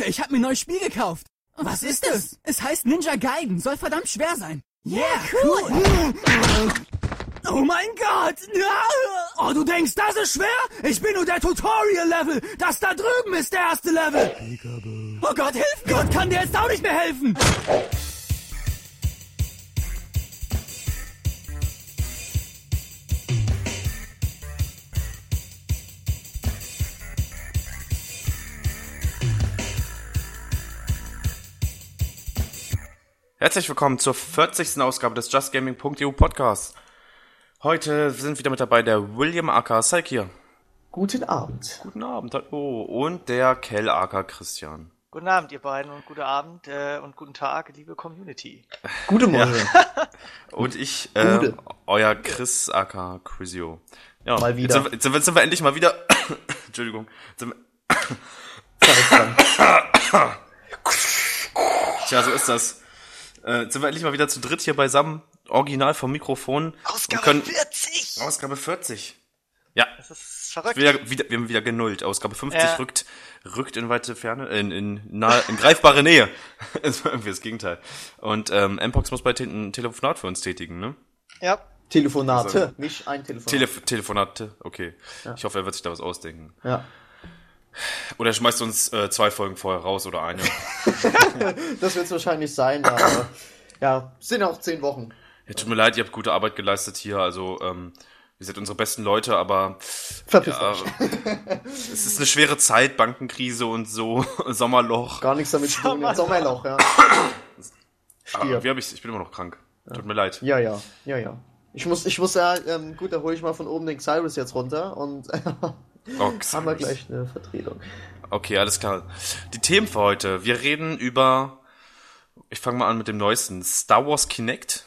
Leute, ich habe mir ein neues Spiel gekauft. Was, ist es? Es heißt Ninja Gaiden. Soll verdammt schwer sein. Yeah, cool. Oh mein Gott! Oh, du denkst, das ist schwer? Ich bin nur der Tutorial-Level. Das da drüben ist der erste Level. Oh Gott, hilf mir! Gott kann dir jetzt auch nicht mehr helfen. Herzlich willkommen zur 40. Ausgabe des JustGaming.eu Podcasts. Heute sind wieder mit dabei der William Aka Saik hier. Guten Abend. Guten Abend, hallo. Und der Kell Aka Christian. Guten Abend, ihr beiden, und guten Abend äh, und guten Tag, liebe Community. Gute Morgen. Und ich, äh, euer Chris Aka Crisio. Ja, Mal wieder. Jetzt sind, wir- jetzt, sind wir, jetzt sind wir endlich mal wieder. Entschuldigung. Tja, so ist das. Äh, jetzt sind wir endlich mal wieder zu dritt hier beisammen. Original vom Mikrofon. Ausgabe können, 40! Ausgabe 40. Ja, Das ist verrückt. wieder, wieder, wir haben wieder genullt. Ausgabe 50 Ja. rückt, rückt in weite Ferne, in, in, nahe, in greifbare Nähe. das war irgendwie das Gegenteil. Und ähm, Mpox muss bei ein Telefonat für uns tätigen, ne? Ja. Telefonate, nicht ein Telefonat. Telef Telefonate, okay. Ich hoffe, er wird sich da was ausdenken. ja. Oder er schmeißt uns äh, zwei Folgen vorher raus oder eine. Das wird es wahrscheinlich sein, aber ja, sind auch zehn Wochen. ja, tut mir leid, ihr habt gute Arbeit geleistet hier. Also, ähm, ihr seid unsere besten Leute, aber Verpiss ja, es ist eine schwere Zeit, Bankenkrise und so, Sommerloch. Gar nichts damit zu tun. Sommerloch, ja. Aber wie hab ich, ich bin immer noch krank. Tut mir leid. Ja, ja, ja, ja. Ich muss, ich muss ja, ähm, gut, da hole ich mal von oben den Cyrus jetzt runter und Oh, haben wir gleich eine Vertretung. Okay, alles klar. Die Themen für heute. Wir reden über, ich fange mal an mit dem neuesten, Star Wars Kinect.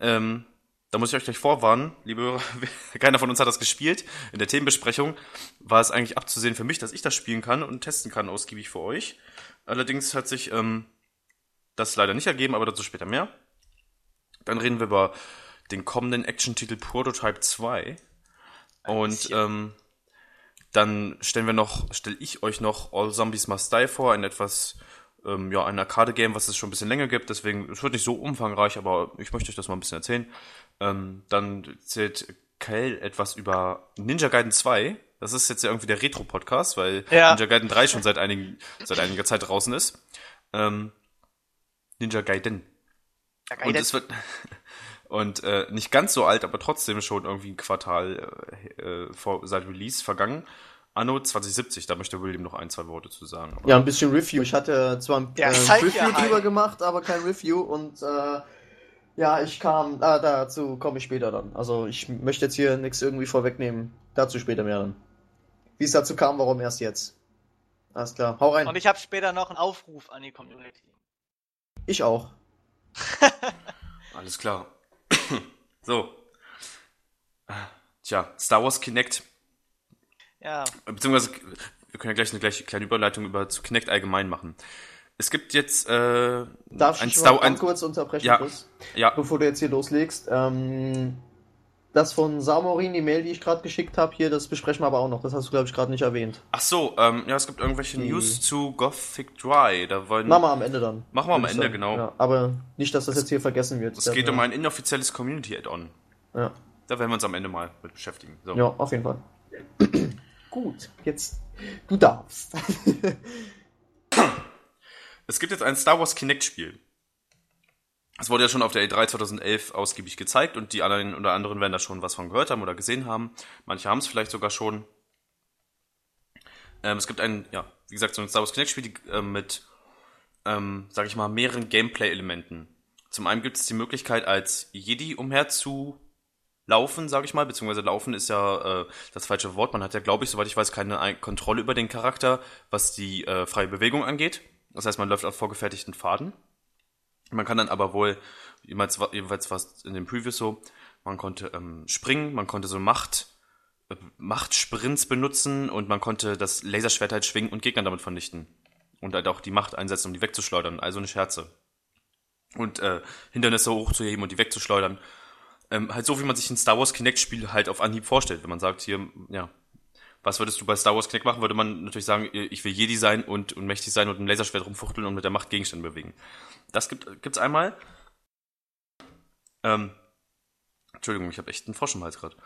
Ähm, da muss ich euch gleich vorwarnen, liebe Hörer, keiner von uns hat das gespielt. In der Themenbesprechung war es eigentlich abzusehen für mich, dass ich das spielen kann und testen kann, ausgiebig für euch. Allerdings hat sich ähm, das leider nicht ergeben, aber dazu später mehr. Dann reden wir über den kommenden Action-Titel Prototype 2. Und ähm, dann stellen wir noch, stelle ich euch noch All Zombies Must Die vor, ein etwas, ähm, ja, ein Arcade-Game, was es schon ein bisschen länger gibt, deswegen, es wird nicht so umfangreich, aber ich möchte euch das mal ein bisschen erzählen. Ähm, dann erzählt Kyle etwas über Ninja Gaiden 2. Das ist jetzt ja irgendwie der Retro-Podcast, weil Ja. Ninja Gaiden 3 schon seit, einigen, seit einiger Zeit draußen ist. Ähm, Ninja Gaiden. Ja, geil, Und es wird und äh, nicht ganz so alt, aber trotzdem schon irgendwie ein Quartal äh, äh, vor, seit Release vergangen. Anno 2070, da möchte William noch ein, zwei Worte zu sagen. Aber Ja, ein bisschen Review. Ich hatte zwar ein Ja, äh, Review drüber halt. gemacht, aber kein Review und äh, ja, ich kam, ah, dazu komme ich später dann. Also ich möchte jetzt hier nichts irgendwie vorwegnehmen. Dazu später mehr dann. Wie es dazu kam, warum erst jetzt. Alles klar, hau rein. Und ich habe später noch einen Aufruf an die Community. Ich auch. Alles klar. so. Tja, Star Wars Kinect. Ja, Beziehungsweise, wir können ja gleich eine gleich kleine Überleitung über zu Kinect allgemein machen. Es gibt jetzt äh, Darf ein ich Star mal kurz unterbrechen, Ja. Chris? Ja, Bevor du jetzt hier loslegst. Ähm, das von Samorin, die Mail, die ich gerade geschickt habe, hier, das besprechen wir aber auch noch. Das hast du, glaube ich, gerade nicht erwähnt. ach so, ähm, ja, es gibt irgendwelche Die- News zu Gothic Dry. Da wollen, Machen wir am Ende dann. Machen wir am Ende, sagen. genau. Ja, aber nicht, dass das jetzt hier vergessen wird. es geht um ein inoffizielles Community-Add-on. Ja. Da werden wir uns am Ende mal mit beschäftigen. So. ja, auf jeden Fall. Gut, jetzt du darfst. Es gibt jetzt ein Star Wars Kinect-Spiel. Es wurde ja schon auf der E3 2011 ausgiebig gezeigt und die einen oder anderen werden da schon was von gehört haben oder gesehen haben. Manche haben es vielleicht sogar schon. Ähm, es gibt ein, ja, wie gesagt, so ein Star Wars Kinect-Spiel ähm, mit, ähm, sag ich mal, mehreren Gameplay-Elementen. Zum einen gibt es die Möglichkeit, als Jedi umher zu laufen, sage ich mal, beziehungsweise laufen ist ja äh, das falsche Wort. Man hat ja, glaube ich, soweit ich weiß, keine Ein- Kontrolle über den Charakter, was die äh, freie Bewegung angeht. Das heißt, man läuft auf vorgefertigten Pfaden. Man kann dann aber wohl, wa- jeweils war es in dem Preview so, man konnte ähm, springen, man konnte so Macht, äh, Machtsprints benutzen und man konnte das Laserschwert halt schwingen und Gegner damit vernichten. Und halt auch die Macht einsetzen, um die wegzuschleudern. Also eine Scherze. Und äh, Hindernisse hochzuheben und die wegzuschleudern. Ähm, halt so, wie man sich ein Star Wars Kinect-Spiel halt auf Anhieb vorstellt, wenn man sagt, hier, ja, Was würdest du bei Star Wars Knick machen? Würde man natürlich sagen, ich will Jedi sein und, und mächtig sein und ein Laserschwert rumfuchteln und mit der Macht Gegenstände bewegen. Das gibt, gibt's einmal. Ähm, Entschuldigung, ich habe echt einen Frosch im Hals gerade.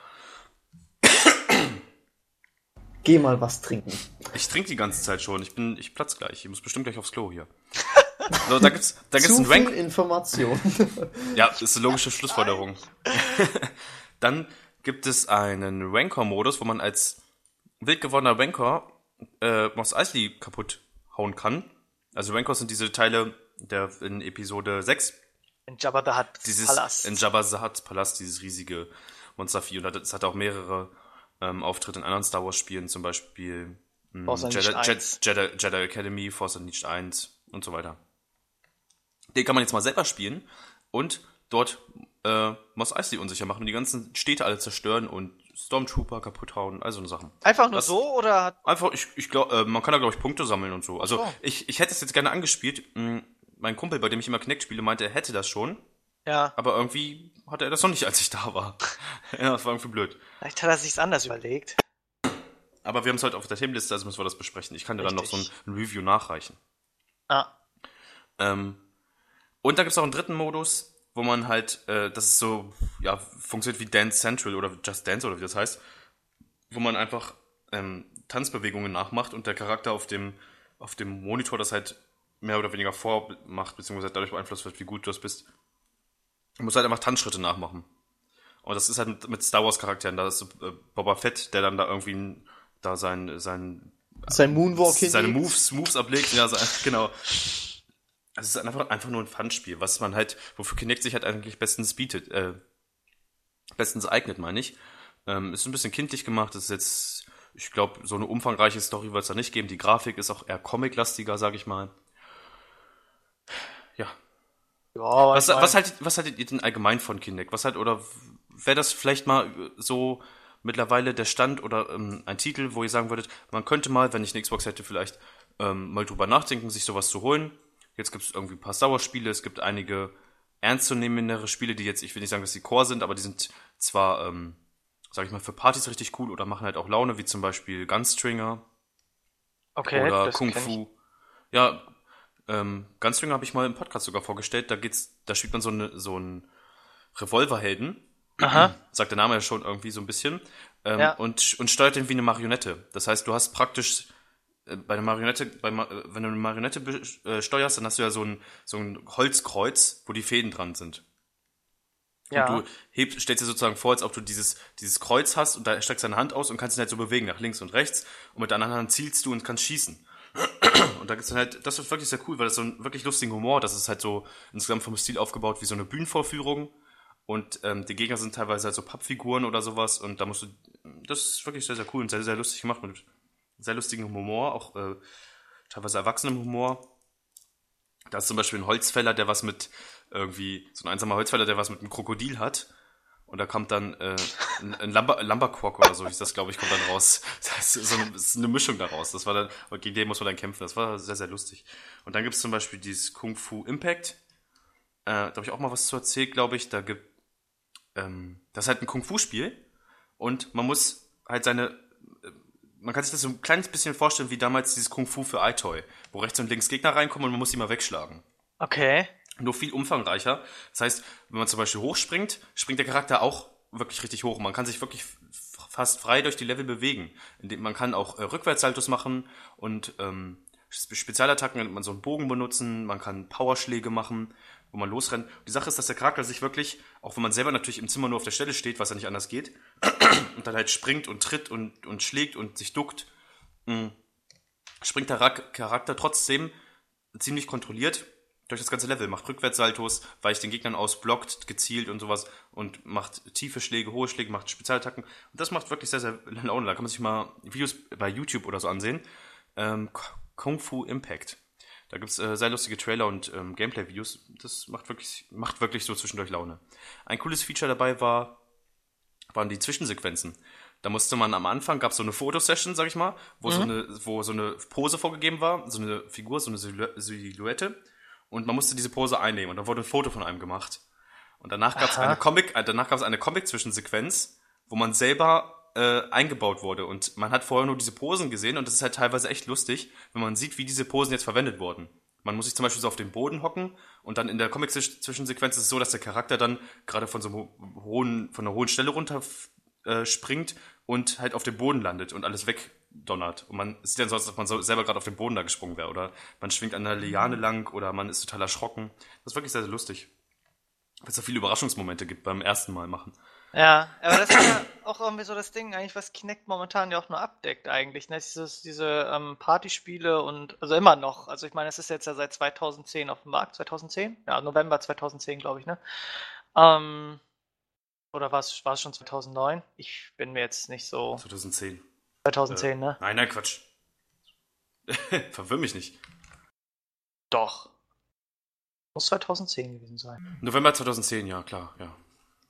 Geh mal was trinken. Ich trinke die ganze Zeit schon. Ich bin, ich platz gleich. Ich muss bestimmt gleich aufs Klo hier. So, da gibt's, da gibt's Zu einen Rank. viel Information. Ja, das ist eine logische Schlussfolgerung. Dann gibt es einen Rancor-Modus, wo man als wild gewordener Rancor äh, Mos Eisley kaputt hauen kann. Also Rancors sind diese Teile der in Episode 6 In Jabba the dieses Palast. in Jabba the Hutt Palast, dieses riesige Monstervieh. Und es hat auch mehrere ähm, Auftritte in anderen Star Wars Spielen, zum Beispiel mh, Force Jedi, Jedi, 1. Jedi, Jedi Academy, Force Unleashed 1 und so weiter. Den kann man jetzt mal selber spielen und dort äh, Mos Eisley unsicher machen und die ganzen Städte alle zerstören und Stormtrooper kaputt hauen, also so Sachen. Einfach nur Das- so oder hat Einfach, ich, ich glaube, äh, man kann da, glaube ich, Punkte sammeln und so. Also, So. ich, ich hätte es jetzt gerne angespielt. Hm, Mein Kumpel, bei dem ich immer Kinect spiele, meinte, er hätte das schon. ja, Aber irgendwie hatte er das noch nicht, als ich da war. ja, das war irgendwie blöd. vielleicht hat er sich's anders überlegt. Aber wir haben es heute auf der Themenliste, also müssen wir das besprechen. Ich kann dir dann noch so ein, Richtig. ein Review nachreichen. Ah, Ähm, und da gibt es auch einen dritten Modus, wo man halt, äh, das ist so, ja, funktioniert wie Dance Central oder Just Dance oder wie das heißt, wo man einfach ähm, Tanzbewegungen nachmacht und der Charakter auf dem, auf dem Monitor das halt mehr oder weniger vormacht, beziehungsweise dadurch beeinflusst wird, wie gut du das bist. Du musst halt einfach Tanzschritte nachmachen. Und das ist halt mit, mit Star Wars Charakteren, da ist so, äh, Boba Fett, der dann da irgendwie da sein, sein Sein Moonwalk seine. Moves, Moves ablegt. Ja, so, genau. Es ist einfach, einfach nur ein Fun-Spiel, was man halt, wofür Kinect sich halt eigentlich bestens bietet, äh, bestens eignet, meine ich. Ähm, ist ein bisschen kindlich gemacht, ist jetzt, ich glaube, so eine umfangreiche Story wird es da nicht geben. Die Grafik ist auch eher Comic-lastiger, sag ich mal. Ja. ja, Was, ich mein, was, haltet, was haltet ihr denn allgemein von Kinect? Was halt, oder wäre das vielleicht mal so mittlerweile der Stand oder ähm, ein Titel, wo ihr sagen würdet, man könnte mal, wenn ich eine Xbox hätte, vielleicht ähm, mal drüber nachdenken, sich sowas zu holen. Jetzt gibt es irgendwie ein paar Star Wars Spiele, es gibt einige ernstzunehmendere Spiele, die jetzt, ich will nicht sagen, dass die Core sind, aber die sind zwar, ähm, sag ich mal, für Partys richtig cool oder machen halt auch Laune, wie zum Beispiel Gunstringer okay, oder Kung Fu. Ja, ähm, Gunstringer habe ich mal im Podcast sogar vorgestellt. Da geht's, da spielt man so eine so einen Revolverhelden. Aha, Sagt der Name ja schon irgendwie so ein bisschen. Ähm, Ja. und, und steuert den wie eine Marionette. Das heißt, du hast praktisch bei einer Marionette, bei, äh, wenn du eine Marionette äh, steuerst, dann hast du ja so ein, so ein Holzkreuz, wo die Fäden dran sind. ja. Und du hebst, stellst dir sozusagen vor, als ob du dieses, dieses Kreuz hast und da streckst deine Hand aus und kannst ihn halt so bewegen, nach links und rechts. Und mit der anderen Hand zielst du und kannst schießen. Und da gibt's dann halt, das ist wirklich sehr cool, weil das so einen wirklich lustigen Humor, das ist halt so insgesamt vom Stil aufgebaut wie so eine Bühnenvorführung. Und ähm, die Gegner sind teilweise halt so Pappfiguren oder sowas. Und da musst du, das ist wirklich sehr, sehr cool und sehr, sehr lustig gemacht mit sehr lustigem Humor, auch äh, teilweise erwachsenem Humor. Da ist zum Beispiel ein Holzfäller, der was mit irgendwie, so ein einsamer Holzfäller, der was mit einem Krokodil hat. Und da kommt dann äh, ein, ein Lumber, Lumberquack oder so, hieß das, glaube ich, kommt dann raus. Das ist so eine, das ist eine Mischung daraus. Das war dann, gegen den muss man dann kämpfen. Das war sehr, sehr lustig. Und dann gibt es zum Beispiel dieses Kung Fu Impact. Äh, da habe ich auch mal was zu erzählt, glaube ich. Da gibt, ähm, das ist halt ein Kung Fu Spiel. Und man muss halt seine, man kann sich das so ein kleines bisschen vorstellen, wie damals dieses Kung Fu für iToy, wo rechts und links Gegner reinkommen und man muss die mal wegschlagen Okay. nur viel umfangreicher. Das heißt, wenn man zum Beispiel hochspringt, springt der Charakter auch wirklich richtig hoch. Man kann sich wirklich fast frei durch die Level bewegen. Man kann auch äh, Rückwärtssaltos machen und ähm, Spe- Spezialattacken, man so einen Bogen benutzen, man kann Powerschläge machen, wo man losrennt. Die Sache ist, dass der Charakter sich wirklich, auch wenn man selber natürlich im Zimmer nur auf der Stelle steht, was ja nicht anders geht, und dann halt springt und tritt und, und schlägt und sich duckt, mh, springt der Rak- Charakter trotzdem ziemlich kontrolliert durch das ganze Level, macht Rückwärtssaltos, weicht den Gegnern aus, blockt gezielt und sowas und macht tiefe Schläge, hohe Schläge, macht Spezialattacken. Und das macht wirklich sehr, sehr Laune. Da kann man sich mal Videos bei YouTube oder so ansehen. Ähm, Kung Fu Impact. Da gibt's äh, sehr lustige Trailer und ähm, Gameplay-Videos. Das macht wirklich, macht wirklich so zwischendurch Laune. Ein cooles Feature dabei war, waren die Zwischensequenzen. Da musste man am Anfang, gab es so eine Fotosession, sag ich mal, wo, so eine, wo so eine Pose vorgegeben war, so eine Figur, so eine Silhou- Silhouette. Und man musste diese Pose einnehmen und dann wurde ein Foto von einem gemacht. Und danach gab es eine Comic, äh, danach gab es eine Comic-Zwischensequenz, wo man selber äh, eingebaut wurde. Und man hat vorher nur diese Posen gesehen und das ist halt teilweise echt lustig, wenn man sieht, wie diese Posen jetzt verwendet wurden. Man muss sich zum Beispiel so auf den Boden hocken und dann in der Comic-Zwischensequenz ist es so, dass der Charakter dann gerade von so einem hohen, von einer hohen Stelle runter äh, springt und halt auf dem Boden landet und alles wegdonnert. Und man sieht dann so, als ob man so selber gerade auf dem Boden da gesprungen wäre. Oder man schwingt an der Liane lang oder man ist total erschrocken. Das ist wirklich sehr, sehr lustig. Weil es da viele Überraschungsmomente gibt beim ersten Mal machen. Ja, aber das ist ja auch irgendwie so das Ding, eigentlich, was Kinect momentan ja auch nur abdeckt, eigentlich. Ne? Dieses, diese ähm, Partyspiele und, also immer noch. Also ich meine, es ist jetzt ja seit 2010 auf dem Markt. 2010? Ja, November 2010, glaube ich, ne? Ähm, oder war es schon 2009? Ich bin mir jetzt nicht so. 2010. 2010, äh, ne? Nein, nein, Quatsch. Verwirr mich nicht. Doch. Muss 2010 gewesen sein. November 2010, ja, klar, ja.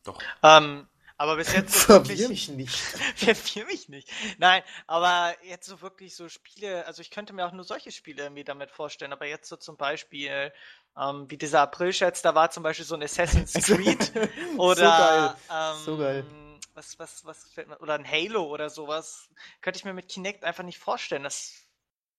Doch. Ähm, aber bis jetzt so wirklich. mich nicht. Verwirr mich nicht. Nein, aber jetzt so wirklich so Spiele, also ich könnte mir auch nur solche Spiele irgendwie damit vorstellen, aber jetzt so zum Beispiel, ähm, wie dieser April-Schatz, da war zum Beispiel so ein Assassin's Creed oder so geil. Ähm, so geil. Was, was, was fällt mir, oder ein Halo oder sowas, könnte ich mir mit Kinect einfach nicht vorstellen. Das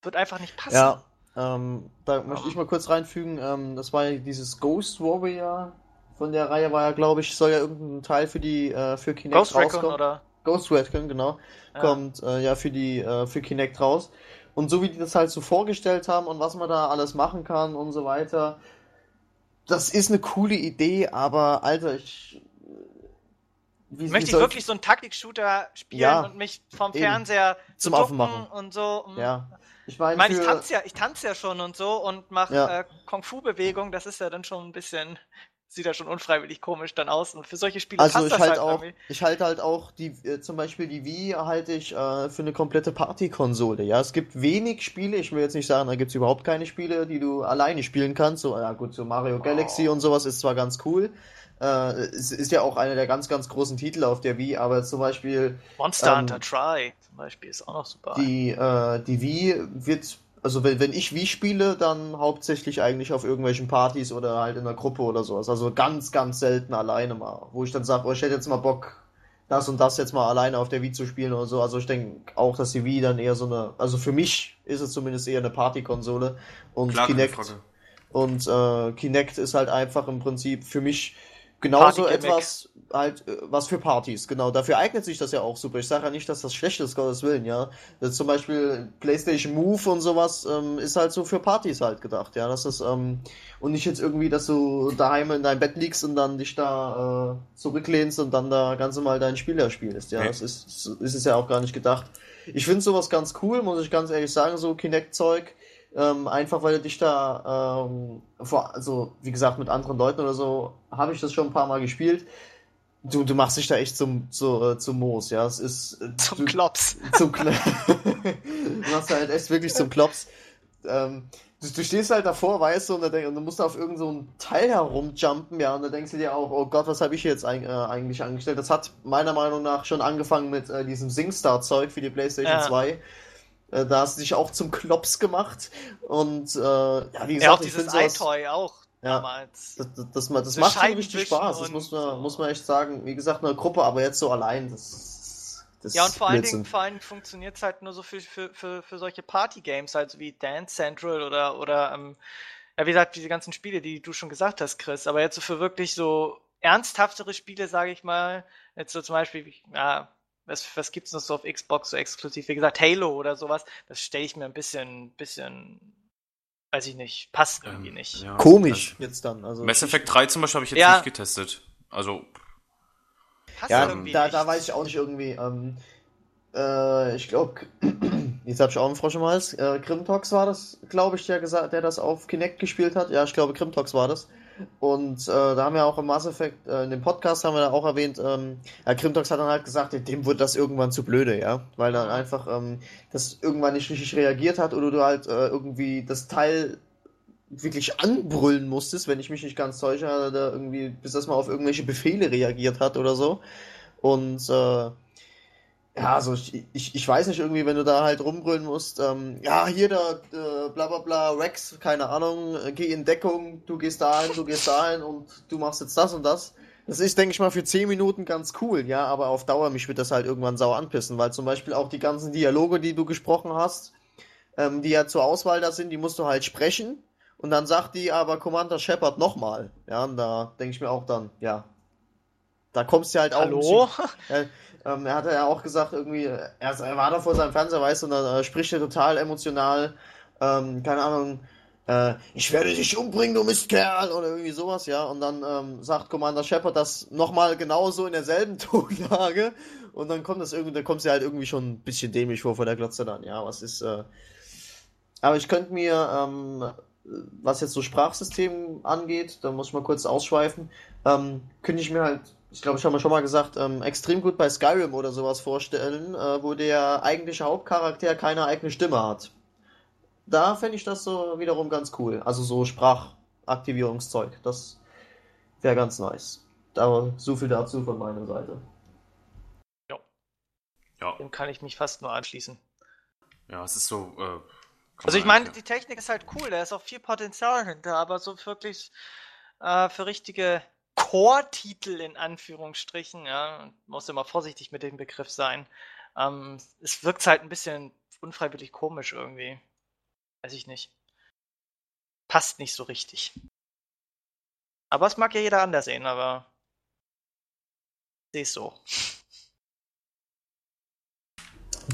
wird einfach nicht passen. Ja, ähm, da möchte ich mal kurz reinfügen, ähm, das war ja dieses Ghost Warrior von der Reihe war ja, glaube ich, soll ja irgendein Teil für die äh, für Kinect Ghost rauskommen. Recon oder? Ghost Recon, genau. Ja. Kommt äh, ja für die äh, für Kinect raus. Und so wie die das halt so vorgestellt haben und was man da alles machen kann und so weiter, das ist eine coole Idee, aber Alter, ich. Wie, Möchte ich wirklich so einen Taktik-Shooter spielen ja, und mich vom. Fernseher zum Aufmachen und so. Ja. Ich meine, ich, mein, ich tanze ja, ich tanze ja schon und so und mache ja. äh, Kung Fu Bewegung. Das ist ja dann schon ein bisschen sieht ja schon unfreiwillig komisch dann aus. Und für solche Spiele also passt ich das halt, halt auch, irgendwie. Ich halte halt auch die, äh, zum Beispiel die Wii halte ich äh, für eine komplette Partykonsole. Ja, es gibt wenig Spiele. Ich will jetzt nicht sagen, da gibt es überhaupt keine Spiele, die du alleine spielen kannst. So, ja gut, so Mario Galaxy oh. und sowas ist zwar ganz cool. Äh, es ist ja auch einer der ganz, ganz großen Titel auf der Wii, aber zum Beispiel Monster ähm, Hunter Try zum Beispiel ist auch noch super. Die, äh, die Wii wird also wenn, wenn ich wie spiele, dann hauptsächlich eigentlich auf irgendwelchen Partys oder halt in der Gruppe oder sowas. Also ganz, ganz selten alleine mal. Wo ich dann sage, oh, ich hätte jetzt mal Bock, das und das jetzt mal alleine auf der Wii zu spielen oder so. Also ich denke auch, dass die Wii dann eher so eine, also für mich ist es zumindest eher eine Partykonsole. Und Klar, Kinect. Und äh, Kinect ist halt einfach im Prinzip für mich genauso etwas halt äh, was für Partys, genau. Dafür eignet sich das ja auch super. Ich sage ja nicht, dass das schlecht ist, Gottes Willen, ja. Das zum Beispiel PlayStation Move und sowas ähm, ist halt so für Partys halt gedacht, ja. Das ist, ähm, und nicht jetzt irgendwie, dass du daheim in deinem Bett liegst und dann dich da äh, zurücklehnst und dann da ganz normal deinen Spieler spielst, ja. Das ist, ist es ja auch gar nicht gedacht. Ich finde sowas ganz cool, muss ich ganz ehrlich sagen, so Kinect-Zeug. Ähm, einfach weil du dich da, ähm, vor, also wie gesagt, mit anderen Leuten oder so, habe ich das schon ein paar Mal gespielt. Du, du machst dich da echt zum, zu, äh, zum Moos, ja. Es ist. Äh, zum du, Klops. Zum Klops. du machst halt echt wirklich zum Klops. Ähm, du, du, stehst halt davor, weißt du, und, und du musst auf irgendein so Teil herumjumpen, ja, und da denkst du dir auch, oh Gott, was habe ich jetzt ein, äh, eigentlich angestellt? Das hat meiner Meinung nach schon angefangen mit äh, diesem SingStar-Zeug für die PlayStation ja. 2. Äh, da hast du dich auch zum Klops gemacht. Und äh, ja, wie gesagt, ja, auch dieses iToy auch ja, damals. Das, das, das, das so macht schon richtig Spaß, das muss man, muss man echt sagen. Wie gesagt, eine Gruppe, aber jetzt so allein, das, das Ja, und vor allen Dingen, vor allen Dingen funktioniert es halt nur so für, für, für, für solche Party-Games, halt wie Dance Central oder, oder ähm, ja, wie gesagt, diese ganzen Spiele, die du schon gesagt hast, Chris, aber jetzt so für wirklich so ernsthaftere Spiele, sage ich mal, jetzt so zum Beispiel, ja, was, was gibt's noch so auf Xbox so exklusiv? Wie gesagt, Halo oder sowas, das stelle ich mir ein bisschen, bisschen weiß ich nicht, passt ähm, irgendwie nicht. Ja, Komisch also, jetzt dann. Also Mass Effect 3 zum Beispiel habe ich jetzt ja. nicht getestet. Also. Passt ja, da, da weiß ich auch nicht irgendwie. Ähm, äh, ich glaube, jetzt habe ich auch einen Frosch im Hals. Äh, Grimtox war das, glaube ich, der, gesagt, der das auf Kinect gespielt hat. Ja, ich glaube, Grimtox war das. Und äh, da haben wir auch im Mass Effect, äh, in dem Podcast haben wir da auch erwähnt, ähm, ja, Grimtox hat dann halt gesagt, dem wird das irgendwann zu blöde, ja. Weil dann einfach ähm, das irgendwann nicht richtig reagiert hat oder du halt äh, irgendwie das Teil wirklich anbrüllen musstest, wenn ich mich nicht ganz täusche, da irgendwie, bis das mal auf irgendwelche Befehle reagiert hat oder so. Und äh, ja, also ich, ich, ich weiß nicht irgendwie, wenn du da halt rumbrüllen musst, ähm, ja, hier da, äh, bla bla bla, Rex, keine Ahnung, äh, geh in Deckung, du gehst dahin, du gehst dahin und du machst jetzt das und das. Das ist, denke ich mal, für 10 Minuten ganz cool, ja, aber auf Dauer mich wird das halt irgendwann sauer anpissen, weil zum Beispiel auch die ganzen Dialoge, die du gesprochen hast, ähm, die ja zur Auswahl da sind, die musst du halt sprechen und dann sagt die aber Commander Shepard nochmal. Ja, und da denke ich mir auch dann, ja, da kommst du halt auch. Hallo? Ähm, er hat ja auch gesagt, irgendwie, er, er war da vor seinem Fernseher, weißt du, und dann äh, spricht er total emotional, ähm, keine Ahnung, äh, ich werde dich umbringen, du Mistkerl, oder irgendwie sowas, ja, und dann ähm, sagt Commander Shepard das nochmal genauso in derselben Tonlage, und dann kommt das irgendwie, da kommst du halt irgendwie schon ein bisschen dämlich vor vor der Glotze dann, ja, was ist, äh, aber ich könnte mir, ähm, was jetzt so Sprachsystem angeht, da muss ich mal kurz ausschweifen, ähm, könnte ich mir halt ich glaube, ich habe schon mal gesagt, ähm, extrem gut bei Skyrim oder sowas vorstellen, äh, wo der eigentliche Hauptcharakter keine eigene Stimme hat. Da fände ich das so wiederum ganz cool. Also so Sprachaktivierungszeug. Das wäre ganz nice. Aber so viel dazu von meiner Seite. Ja. Ja, Dem kann ich mich fast nur anschließen. ja, es ist so. Äh, Also ich meine, die Technik ist halt cool, da ist auch viel Potenzial hinter, aber so wirklich äh, für richtige Core-Titel in Anführungsstrichen, ja, muss immer vorsichtig mit dem Begriff sein. Ähm, es wirkt halt ein bisschen unfreiwillig komisch irgendwie. Weiß ich nicht. Passt nicht so richtig. Aber es mag ja jeder anders sehen, aber sehe es so.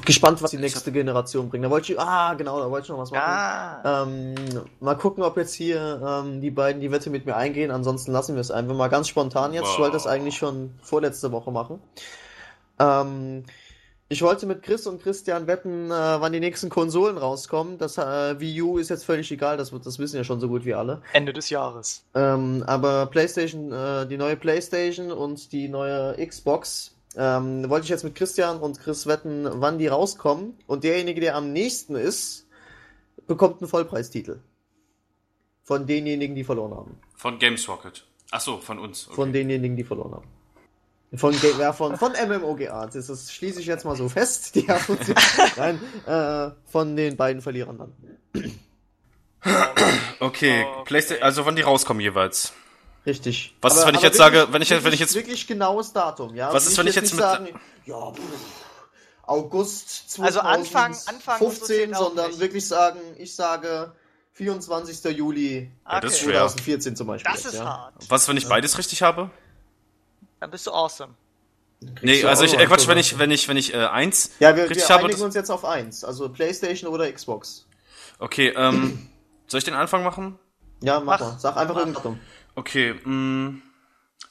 Gespannt, was die nächste Generation bringt. Da wollte ich, ah, genau, da wollte ich noch was machen. Ja, Ähm, mal gucken, ob jetzt hier ähm, die beiden die Wette mit mir eingehen. Ansonsten lassen wir es einfach mal ganz spontan jetzt. Ich wollte das Wow. eigentlich schon vorletzte Woche machen. Ähm, ich wollte mit Chris und Christian wetten, äh, wann die nächsten Konsolen rauskommen. Das äh, Wii U ist jetzt völlig egal, das, das wissen ja schon so gut wie alle. Ende des Jahres. Ähm, aber PlayStation, äh, die neue PlayStation und die neue Xbox, ähm, wollte ich jetzt mit Christian und Chris wetten, wann die rauskommen. Und derjenige, der am nächsten ist, bekommt einen Vollpreistitel. Von denjenigen, die verloren haben. Von Games Rocket. Ach so, von uns. Okay. Von denjenigen, die verloren haben. Von, ja, von, von MMOGA. Das, das schließe ich jetzt mal so fest. Die haben uns Nein, äh, von den beiden Verlierern dann. okay, Okay. PlayStation, also wann die rauskommen jeweils. Richtig. Was ist, wenn ich jetzt wirklich- sage- wenn ich- wenn ich wirklich- jetzt- Wirklich genaues Datum, ja. Was ist, wenn ich jetzt nicht mit- sagen, ja, pff, August 2015, Also Anfang- Anfang und so zählt auch sondern nicht. wirklich sagen, ich sage 24. Juli ist Okay. schwer. 2014 zum Beispiel. Das ist ja. hart. Was, wenn ich beides richtig habe? Dann bist du awesome. Nee, du also ich, äh, Quatsch, wenn ich, wenn ich, wenn ich äh, eins Ja, wir, richtig wir habe. einigen Das, uns jetzt auf eins. Also Playstation oder Xbox. okay, ähm, soll ich den Anfang machen? Ja, mach, Mach. mal. Sag einfach Mach. Okay, mh,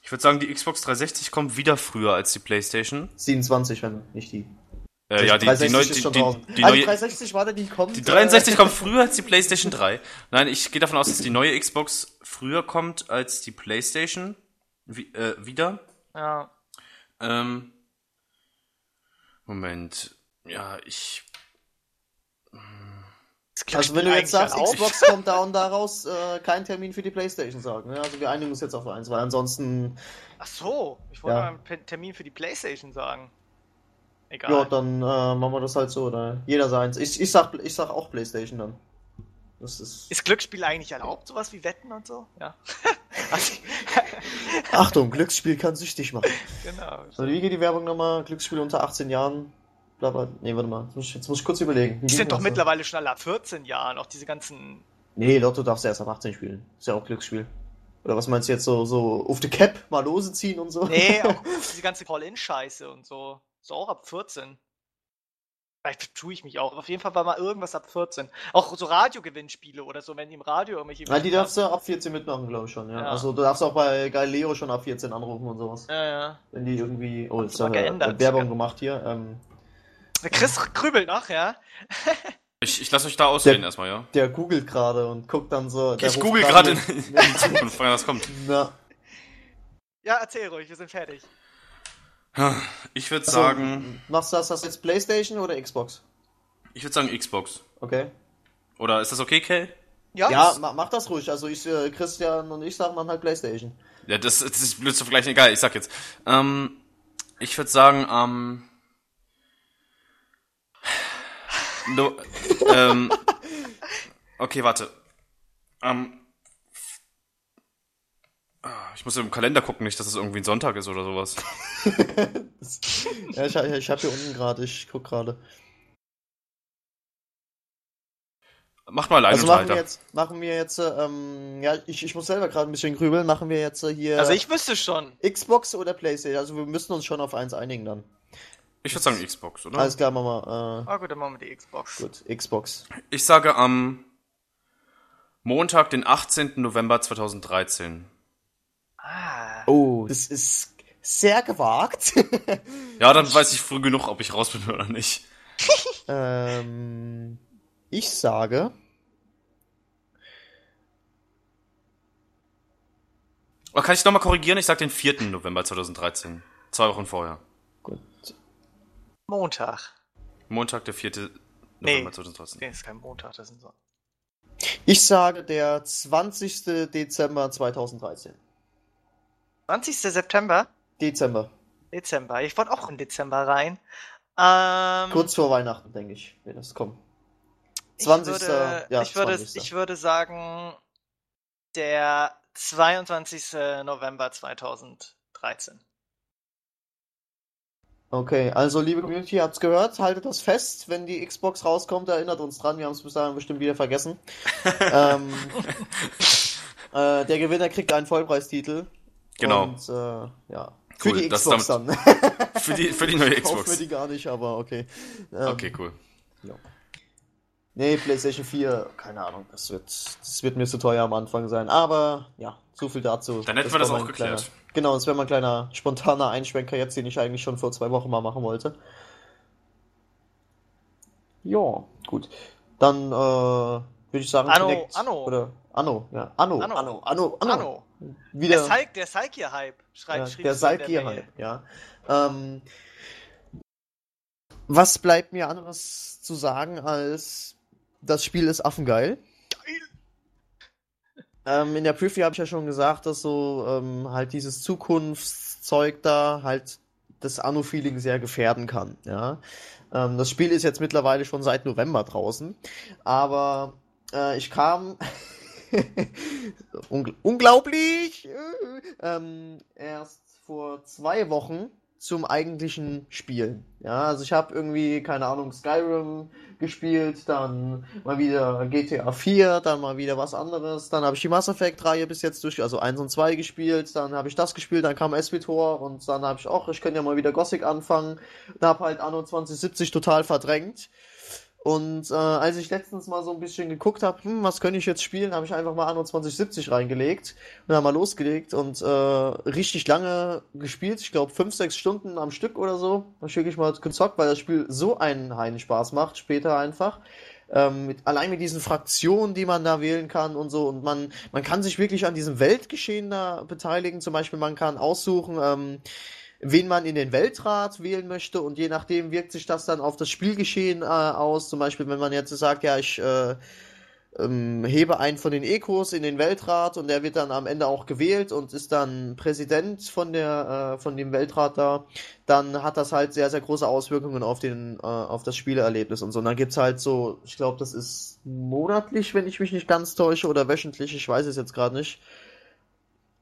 ich würde sagen, die Xbox 360 kommt wieder früher als die PlayStation. 27, wenn nicht die. Äh, ja, die, die, 360 neue, ist die, schon die, die ah, die neue, 360 war die kommt. die 63 kommt früher als die PlayStation 3. Nein, ich gehe davon aus, dass die neue Xbox früher kommt als die PlayStation. Wie, äh, wieder. Ja. Ähm, Moment. Ja, ich. Also wenn du jetzt sagst. Xbox kommt da und daraus, äh, kein Termin für die Playstation sagen. Ne? Also wir einigen uns jetzt auf eins, weil ansonsten, Ach so, ich wollte Ja. mal einen Termin für die Playstation sagen. Egal. ja, dann äh, machen wir das halt so, oder? Jeder seins. Ich, ich, sag, ich sag auch Playstation dann. Das ist. Ist Glücksspiel eigentlich erlaubt, sowas wie Wetten und so? Ja. Also, Achtung, Glücksspiel kann süchtig machen. genau. So, wie geht die Werbung nochmal? Glücksspiel unter 18 Jahren. Bla, bla. Nee, warte mal. Jetzt muss ich, jetzt muss ich kurz überlegen. Die sind doch das so? mittlerweile schon alle ab 14 Jahren, auch diese ganzen. Nee, Lotto darfst du erst ab 18 spielen. Ist ja auch Glücksspiel. Oder was meinst du jetzt so, so auf die Cap mal lose ziehen und so? Nee, auch diese ganze Call-In-Scheiße und so. Ist auch ab 14. Vielleicht tue ich mich auch. Auf jeden Fall war mal irgendwas ab 14. Auch so Radiogewinnspiele oder so, wenn die im Radio irgendwelche. Ja, die darfst du ab 14 mitmachen, glaube ich schon, ja. Ja. Also du darfst auch bei Galileo schon ab 14 anrufen und sowas. Ja, ja. Wenn die irgendwie. Oh, jetzt haben wir. Werbung gemacht hier. Ähm, Chris grübelt noch, ja? Ich, ich lasse euch da ausreden Der- erstmal, ja? der googelt gerade und guckt dann so. Der Ich google gerade in, in Zukunft, wann das kommt. Na, Ja, erzähl ruhig, wir sind fertig. Ich würde so, sagen, Machst du das, das jetzt Playstation oder Xbox? ich würde sagen Xbox. Okay. Oder ist das okay, Kay? Ja, Ja, ma, mach das ruhig. Also ich, äh, Christian und ich sagen dann halt Playstation. Ja, das, das ist blöd zu vergleichen. Egal, ich sag jetzt. Ähm, ich würde sagen, ähm, no, ähm, okay, warte. Ähm, Ich muss im Kalender gucken, nicht, dass es irgendwie ein Sonntag ist oder sowas. ja, ich, ich habe hier unten gerade, ich guck gerade. Macht mal alleine also machen wir jetzt, machen wir jetzt, ähm, ja, ich, ich muss selber gerade ein bisschen grübeln. Machen wir jetzt hier. Also ich wüsste schon. Xbox oder PlayStation? Also wir müssen uns schon auf eins einigen dann. Ich würde sagen Xbox, oder? Alles klar, machen wir. Äh, ah gut, dann machen wir die Xbox. Gut, Xbox. Ich sage am Montag, den 18. November 2013. Ah. Oh, das ist sehr gewagt. ja, dann weiß ich früh genug, ob ich raus bin oder nicht. ähm, ich sage. Oder kann ich nochmal korrigieren? Ich sage den 4. November 2013. Zwei Wochen vorher. Montag. Montag, der 4. Nee, November 2013. Nee, ist kein Montag, das sind so. Ich sage der 20. Dezember 2013. 20. September? Dezember. Dezember. Ich wollte auch in Dezember rein. Ähm, Kurz vor Weihnachten, denke ich, wenn das kommt. 20. Ich würde, ja, ich, würde, 20. ich würde sagen, der 22. November 2013. Okay, also liebe Community, ihr habt's gehört, haltet das fest, wenn die Xbox rauskommt, erinnert uns dran, wir haben es bis dahin bestimmt wieder vergessen. ähm, äh, der Gewinner kriegt einen Vollpreistitel. Genau. Und, äh, ja. Für cool, die Xbox dann. für, die, für die neue Xbox. Kaufen wir die gar nicht, aber okay. Ähm, okay, cool. Ja. Nee, PlayStation 4, keine Ahnung, das wird, das wird mir zu teuer am Anfang sein. Aber ja, so viel dazu. Dann hätten wir das auch geklärt. Kleiner, genau, das wäre mal ein kleiner spontaner Einschwenker jetzt, den ich eigentlich schon vor zwei Wochen mal machen wollte. Ja, gut. Dann äh, würde ich sagen, Anno, Connect, Anno. Oder Anno, ja. Anno, Anno, Anno, Anno. Anno. Anno. Wieder, der, Psych, der Psyche-Hype, schreibt ja, Der Psyche-Hype, ja. Ähm, was bleibt mir anderes zu sagen als das Spiel ist affengeil. Geil. Ähm, in der Preview habe ich ja schon gesagt, dass so ähm, halt dieses Zukunftszeug da halt das Anno-Feeling sehr gefährden kann. Ja, ähm, das Spiel ist jetzt mittlerweile schon seit November draußen, aber äh, ich kam unglaublich ähm, erst vor zwei Wochen zum eigentlichen Spielen. Ja, also ich habe irgendwie, keine Ahnung, Skyrim gespielt, dann mal wieder GTA 4, dann mal wieder was anderes, dann habe ich die Mass Effect Reihe bis jetzt durch, also 1 und 2 gespielt, dann habe ich das gespielt, dann kam SWTOR und dann habe ich auch, ich könnte ja mal wieder Gothic anfangen, und habe halt Anno 2070 total verdrängt. Und äh, als ich letztens mal so ein bisschen geguckt habe, hm, was könnte ich jetzt spielen, habe ich einfach mal Anno 2070 reingelegt und dann mal losgelegt und äh, richtig lange gespielt. Ich glaube fünf, sechs Stunden am Stück oder so. Habe ich wirklich mal gezockt, weil das Spiel so einen heinen Spaß macht, später einfach. Ähm, mit, allein mit diesen Fraktionen, die man da wählen kann und so. Und man, man kann sich wirklich an diesem Weltgeschehen da beteiligen. Zum Beispiel, man kann aussuchen, ähm, wen man in den Weltrat wählen möchte und je nachdem wirkt sich das dann auf das Spielgeschehen äh, aus. Zum Beispiel, wenn man jetzt sagt, ja, ich äh, ähm, hebe einen von den Ecos in den Weltrat und der wird dann am Ende auch gewählt und ist dann Präsident von der äh, von dem Weltrat da, dann hat das halt sehr sehr große Auswirkungen auf den äh, auf das Spielerlebnis und so. Und dann gibt's halt so, ich glaube, das ist monatlich, wenn ich mich nicht ganz täusche oder wöchentlich, ich weiß es jetzt gerade nicht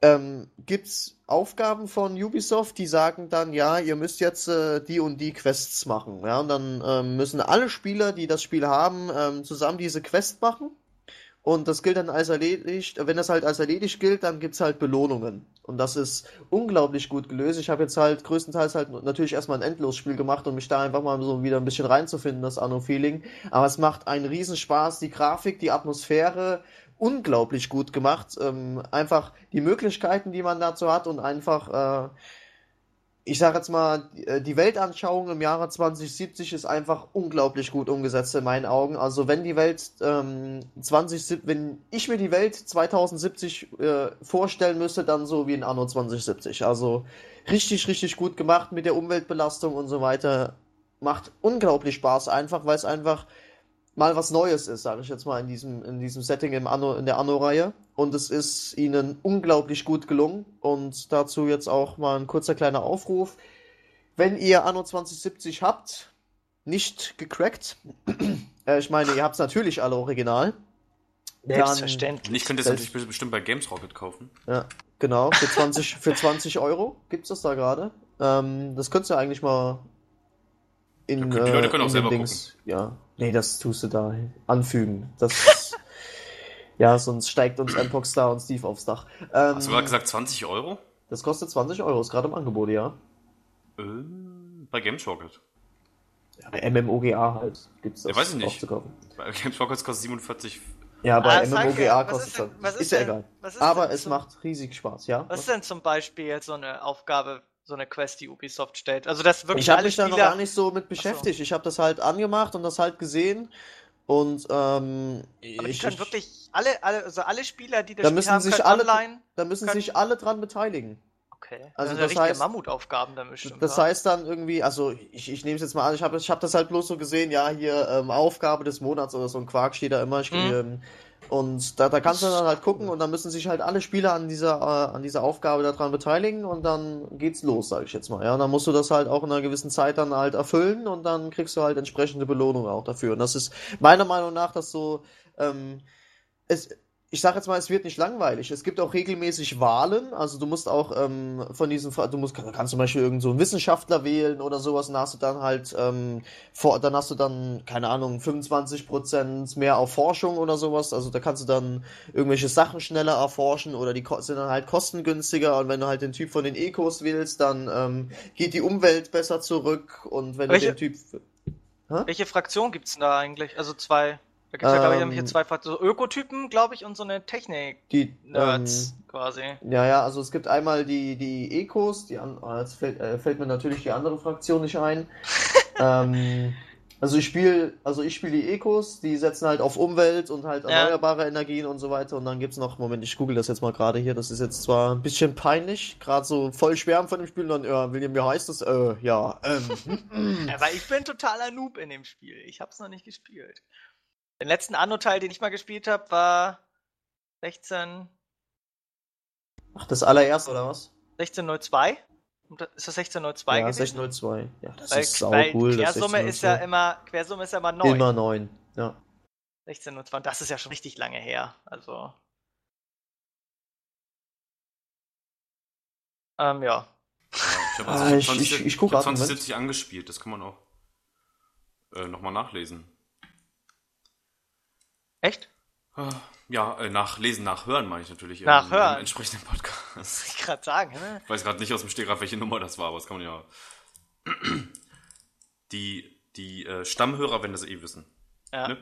ähm, gibt's Aufgaben von Ubisoft, die sagen dann, ja, ihr müsst jetzt äh, die und die Quests machen. Ja, und dann ähm, müssen alle Spieler, die das Spiel haben, ähm, zusammen diese Quest machen. Und das gilt dann als erledigt. Wenn das halt als erledigt gilt, dann gibt's halt Belohnungen. Und das ist unglaublich gut gelöst. Ich habe jetzt halt größtenteils halt natürlich erstmal ein Endlosspiel gemacht, um mich da einfach mal so wieder ein bisschen reinzufinden, das Anno-Feeling. Aber es macht einen Riesenspaß. Die Grafik, die Atmosphäre, unglaublich gut gemacht. Ähm, einfach die Möglichkeiten, die man dazu hat und einfach, äh, ich sage jetzt mal, äh, die Weltanschauung im Jahre 2070 ist einfach unglaublich gut umgesetzt in meinen Augen. Also wenn die Welt ähm, 20, wenn ich mir die Welt 2070 äh, vorstellen müsste, dann so wie in Anno 2070. Also richtig, richtig gut gemacht mit der Umweltbelastung und so weiter. Macht unglaublich Spaß einfach, weil es einfach mal was Neues ist, sage ich jetzt mal, in diesem, in diesem Setting im Anno, in der Anno-Reihe. Und es ist ihnen unglaublich gut gelungen. Und dazu jetzt auch mal ein kurzer kleiner Aufruf. Wenn ihr Anno 2070 habt, nicht gecrackt, äh, ich meine, ihr habt es natürlich alle original, Selbstverständlich. Und ich könnte es natürlich bestimmt bei Games Rocket kaufen. Ja, genau. Für 20, für 20 Euro gibt's das da gerade. Ähm, das könntest du eigentlich mal in, Ja, können- die Leute können auch in selber Dings. Ja, nee, das tust du da anfügen. Das, ja, sonst steigt uns Mpox da und Steve aufs Dach. Ähm, Hast du gerade gesagt 20 Euro? das kostet 20 Euro, ist gerade im Angebot, ja. Äh, bei Games Rocket. ja bei MMOGA halt gibt's das Ja, weiß ich nicht. auch zu kaufen. Bei Games Rocket kostet 47. Ja, bei Ah, MMOGA ja, was kostet ist denn- es was Ist, ist ja denn- egal. was ist Aber es macht riesig Spaß, ja. Was ist denn zum Beispiel jetzt so eine Aufgabe, so eine Quest, die Ubisoft stellt? Also, dass wirklich Ich habe mich da noch gar nicht so mit beschäftigt. Ich habe das halt angemacht und das halt gesehen. Und ähm, aber die ich, können ich- wirklich alle, alle, also alle Spieler, die das Da Spiel müssen haben, sich können alle- online. da müssen können- sich alle dran beteiligen. Okay. Also Also das heißt- Mammutaufgaben dann bestimmt. Das heißt dann irgendwie, also ich, ich nehme es jetzt mal an, ich habe ich hab das halt bloß so gesehen, ja, hier ähm, Aufgabe des Monats oder so ein Quark steht da immer. Ich, Mhm. ähm, und da, da kannst du dann halt gucken und dann müssen sich halt alle Spieler an dieser, äh, an dieser Aufgabe daran beteiligen und dann geht's los, sage ich jetzt mal. Ja, und dann musst du das halt auch in einer gewissen Zeit dann halt erfüllen und dann kriegst du halt entsprechende Belohnung auch dafür. Und das ist meiner Meinung nach das so, ähm, es, ich sag jetzt mal, es wird nicht langweilig. Es gibt auch regelmäßig Wahlen. Also du musst auch ähm, von diesen, du musst, kannst zum Beispiel irgend so einen Wissenschaftler wählen oder sowas. Und hast du dann halt, ähm, vor, dann hast du dann, keine Ahnung, 25% mehr auf Forschung oder sowas. Also da kannst du dann irgendwelche Sachen schneller erforschen oder die sind dann halt kostengünstiger. Und wenn du halt den Typ von den Ecos wählst, dann ähm, geht die Umwelt besser zurück. Und wenn Welche- du den Typ. Welche Fraktion gibt's denn da eigentlich? Also zwei. Da gibt's ja, glaube ich, Ähm, irgendwelche zwei Fraktionen. So Ökotypen, glaube ich, und so eine Technik-Nerds Die, ähm, quasi. Ja, ja, also es gibt einmal die, die Ecos, die an, ah, jetzt fällt, äh, fällt mir natürlich die andere Fraktion nicht ein. ähm, also ich spiele, also ich spiele die Ecos, die setzen halt auf Umwelt und halt Ja. erneuerbare Energien und so weiter. Und dann gibt's noch, Moment, ich google das jetzt mal gerade hier, das ist jetzt zwar ein bisschen peinlich, gerade so voll schwärmen von dem Spiel, und dann, ja, William, wie heißt das? Äh, ja, ähm, Ja, weil ich bin totaler Noob in dem Spiel. Ich hab's noch nicht gespielt. Den letzten Anno-Teil, den ich mal gespielt habe, war 16, ach, das allererste, oder was? 1602. Und da- Ist das 1602 ja, gewesen? 1602. Ja, das Weil, ist sau weil cool. das Quersumme ist ja 1602. immer, Quersumme ist ja immer neu. immer neun. Ja. 1602. Und das ist ja schon richtig lange her. Also. Ähm, ja. Ich habe Ah, ich- ich- ich guck hab grad, Moment. 2070 angespielt, das kann man auch äh, nochmal nachlesen. Echt? Ah, Ja, äh, nachlesen, nachhören meine ich natürlich. im- Nachhören. Im entsprechenden Podcast. Ich gerade sagen, ne? Ich weiß gerade nicht aus dem Stegreif, welche Nummer das war, aber das kann man ja. Die, die äh, Stammhörer werden das eh wissen. Ja. Ne?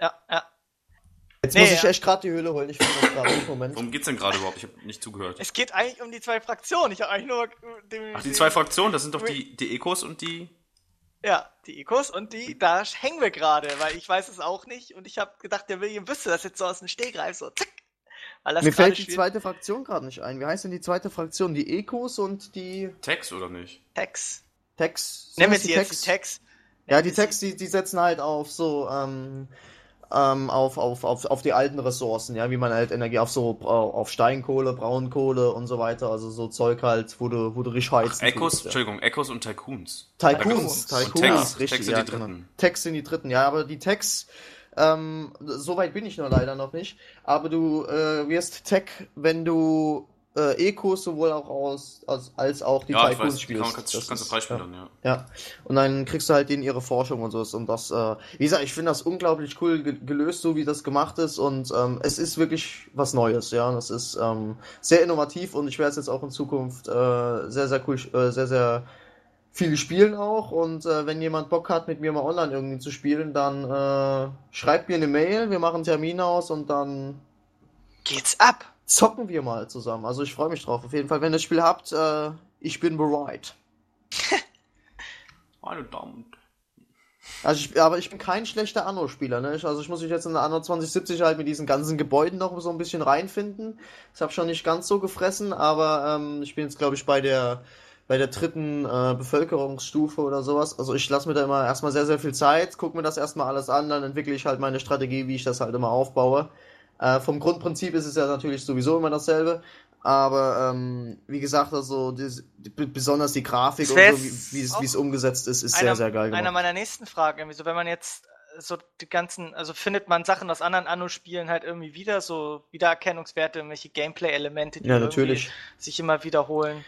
Ja, ja. Jetzt Nee, muss ich ja. echt gerade die Höhle holen. Ich finde das gerade. Moment. Worum geht's denn gerade überhaupt? Ich habe nicht zugehört. Es geht eigentlich um die zwei Fraktionen. Ich habe eigentlich nur den, Ach, die den- zwei Fraktionen, das sind doch die, die Ecos und die. Ja, die Ecos und die, da hängen wir gerade, weil ich weiß es auch nicht und ich habe gedacht, der William wüsste das jetzt so aus dem Stegreif, so zack. Weil das Mir fällt die spielt. zweite Fraktion gerade nicht ein. Wie heißt denn die zweite Fraktion? Die Ecos und die Tex oder nicht? Tex. Tex. Sind Nennen wir sie jetzt die Tex. Ja, die Tex, die, die setzen halt auf so, ähm, ähm, auf, auf, auf, auf die alten Ressourcen, ja, wie man halt Energie auf so, äh, auf Steinkohle, Braunkohle und so weiter, also so Zeug halt, wo du, wo du richtig heizen Echos, tust, ja. Entschuldigung, Echos und Tycoons. Tycoons, Und Tycoons, Tex, richtig, Tex sind ja, die genau. Dritten. Tex sind die dritten, ja, aber die Tex, ähm, so weit bin ich nur leider noch nicht, aber du äh, wirst Tech, wenn du äh, Ecos sowohl auch aus, als, als auch die Ja, Tycoons kann spielst. ganz, Das kannst du freispielen, ja. ja, und dann kriegst du halt denen ihre Forschung und so. Und das, äh, wie gesagt, ich finde das unglaublich cool ge gelöst, so wie das gemacht ist. Und ähm, es ist wirklich was Neues, ja. Das ist ähm, sehr innovativ und ich werde es jetzt auch in Zukunft äh, sehr, sehr cool, äh, sehr, sehr viel spielen auch. Und äh, wenn jemand Bock hat, mit mir mal online irgendwie zu spielen, dann äh, schreibt mir eine Mail, wir machen einen Termin aus und dann Geht's ab. Zocken wir mal zusammen. Also ich freue mich drauf. Auf jeden Fall, wenn ihr das Spiel habt, äh, ich bin bereit. Meine Damen Also ich, aber ich bin kein schlechter Anno-Spieler, ne? Ich, also ich muss mich jetzt in der Anno 2070 halt mit diesen ganzen Gebäuden noch so ein bisschen reinfinden. Ich habe schon nicht ganz so gefressen, aber ähm, ich bin jetzt glaube ich bei der bei der dritten äh, Bevölkerungsstufe oder sowas. Also ich lasse mir da immer erstmal sehr, sehr viel Zeit, gucke mir das erstmal alles an, dann entwickle ich halt meine Strategie, wie ich das halt immer aufbaue. Äh, vom Grundprinzip ist es ja natürlich sowieso immer dasselbe. Aber ähm, wie gesagt, also b- besonders die Grafik Das und so, wie es umgesetzt ist, ist einer, sehr, sehr geil Einer gemacht. meiner nächsten Fragen, irgendwie so, wenn man jetzt so die ganzen, also findet man Sachen aus anderen Anno-Spielen halt irgendwie wieder, so Wiedererkennungswerte, irgendwelche Gameplay-Elemente, die Ja, sich immer wiederholen.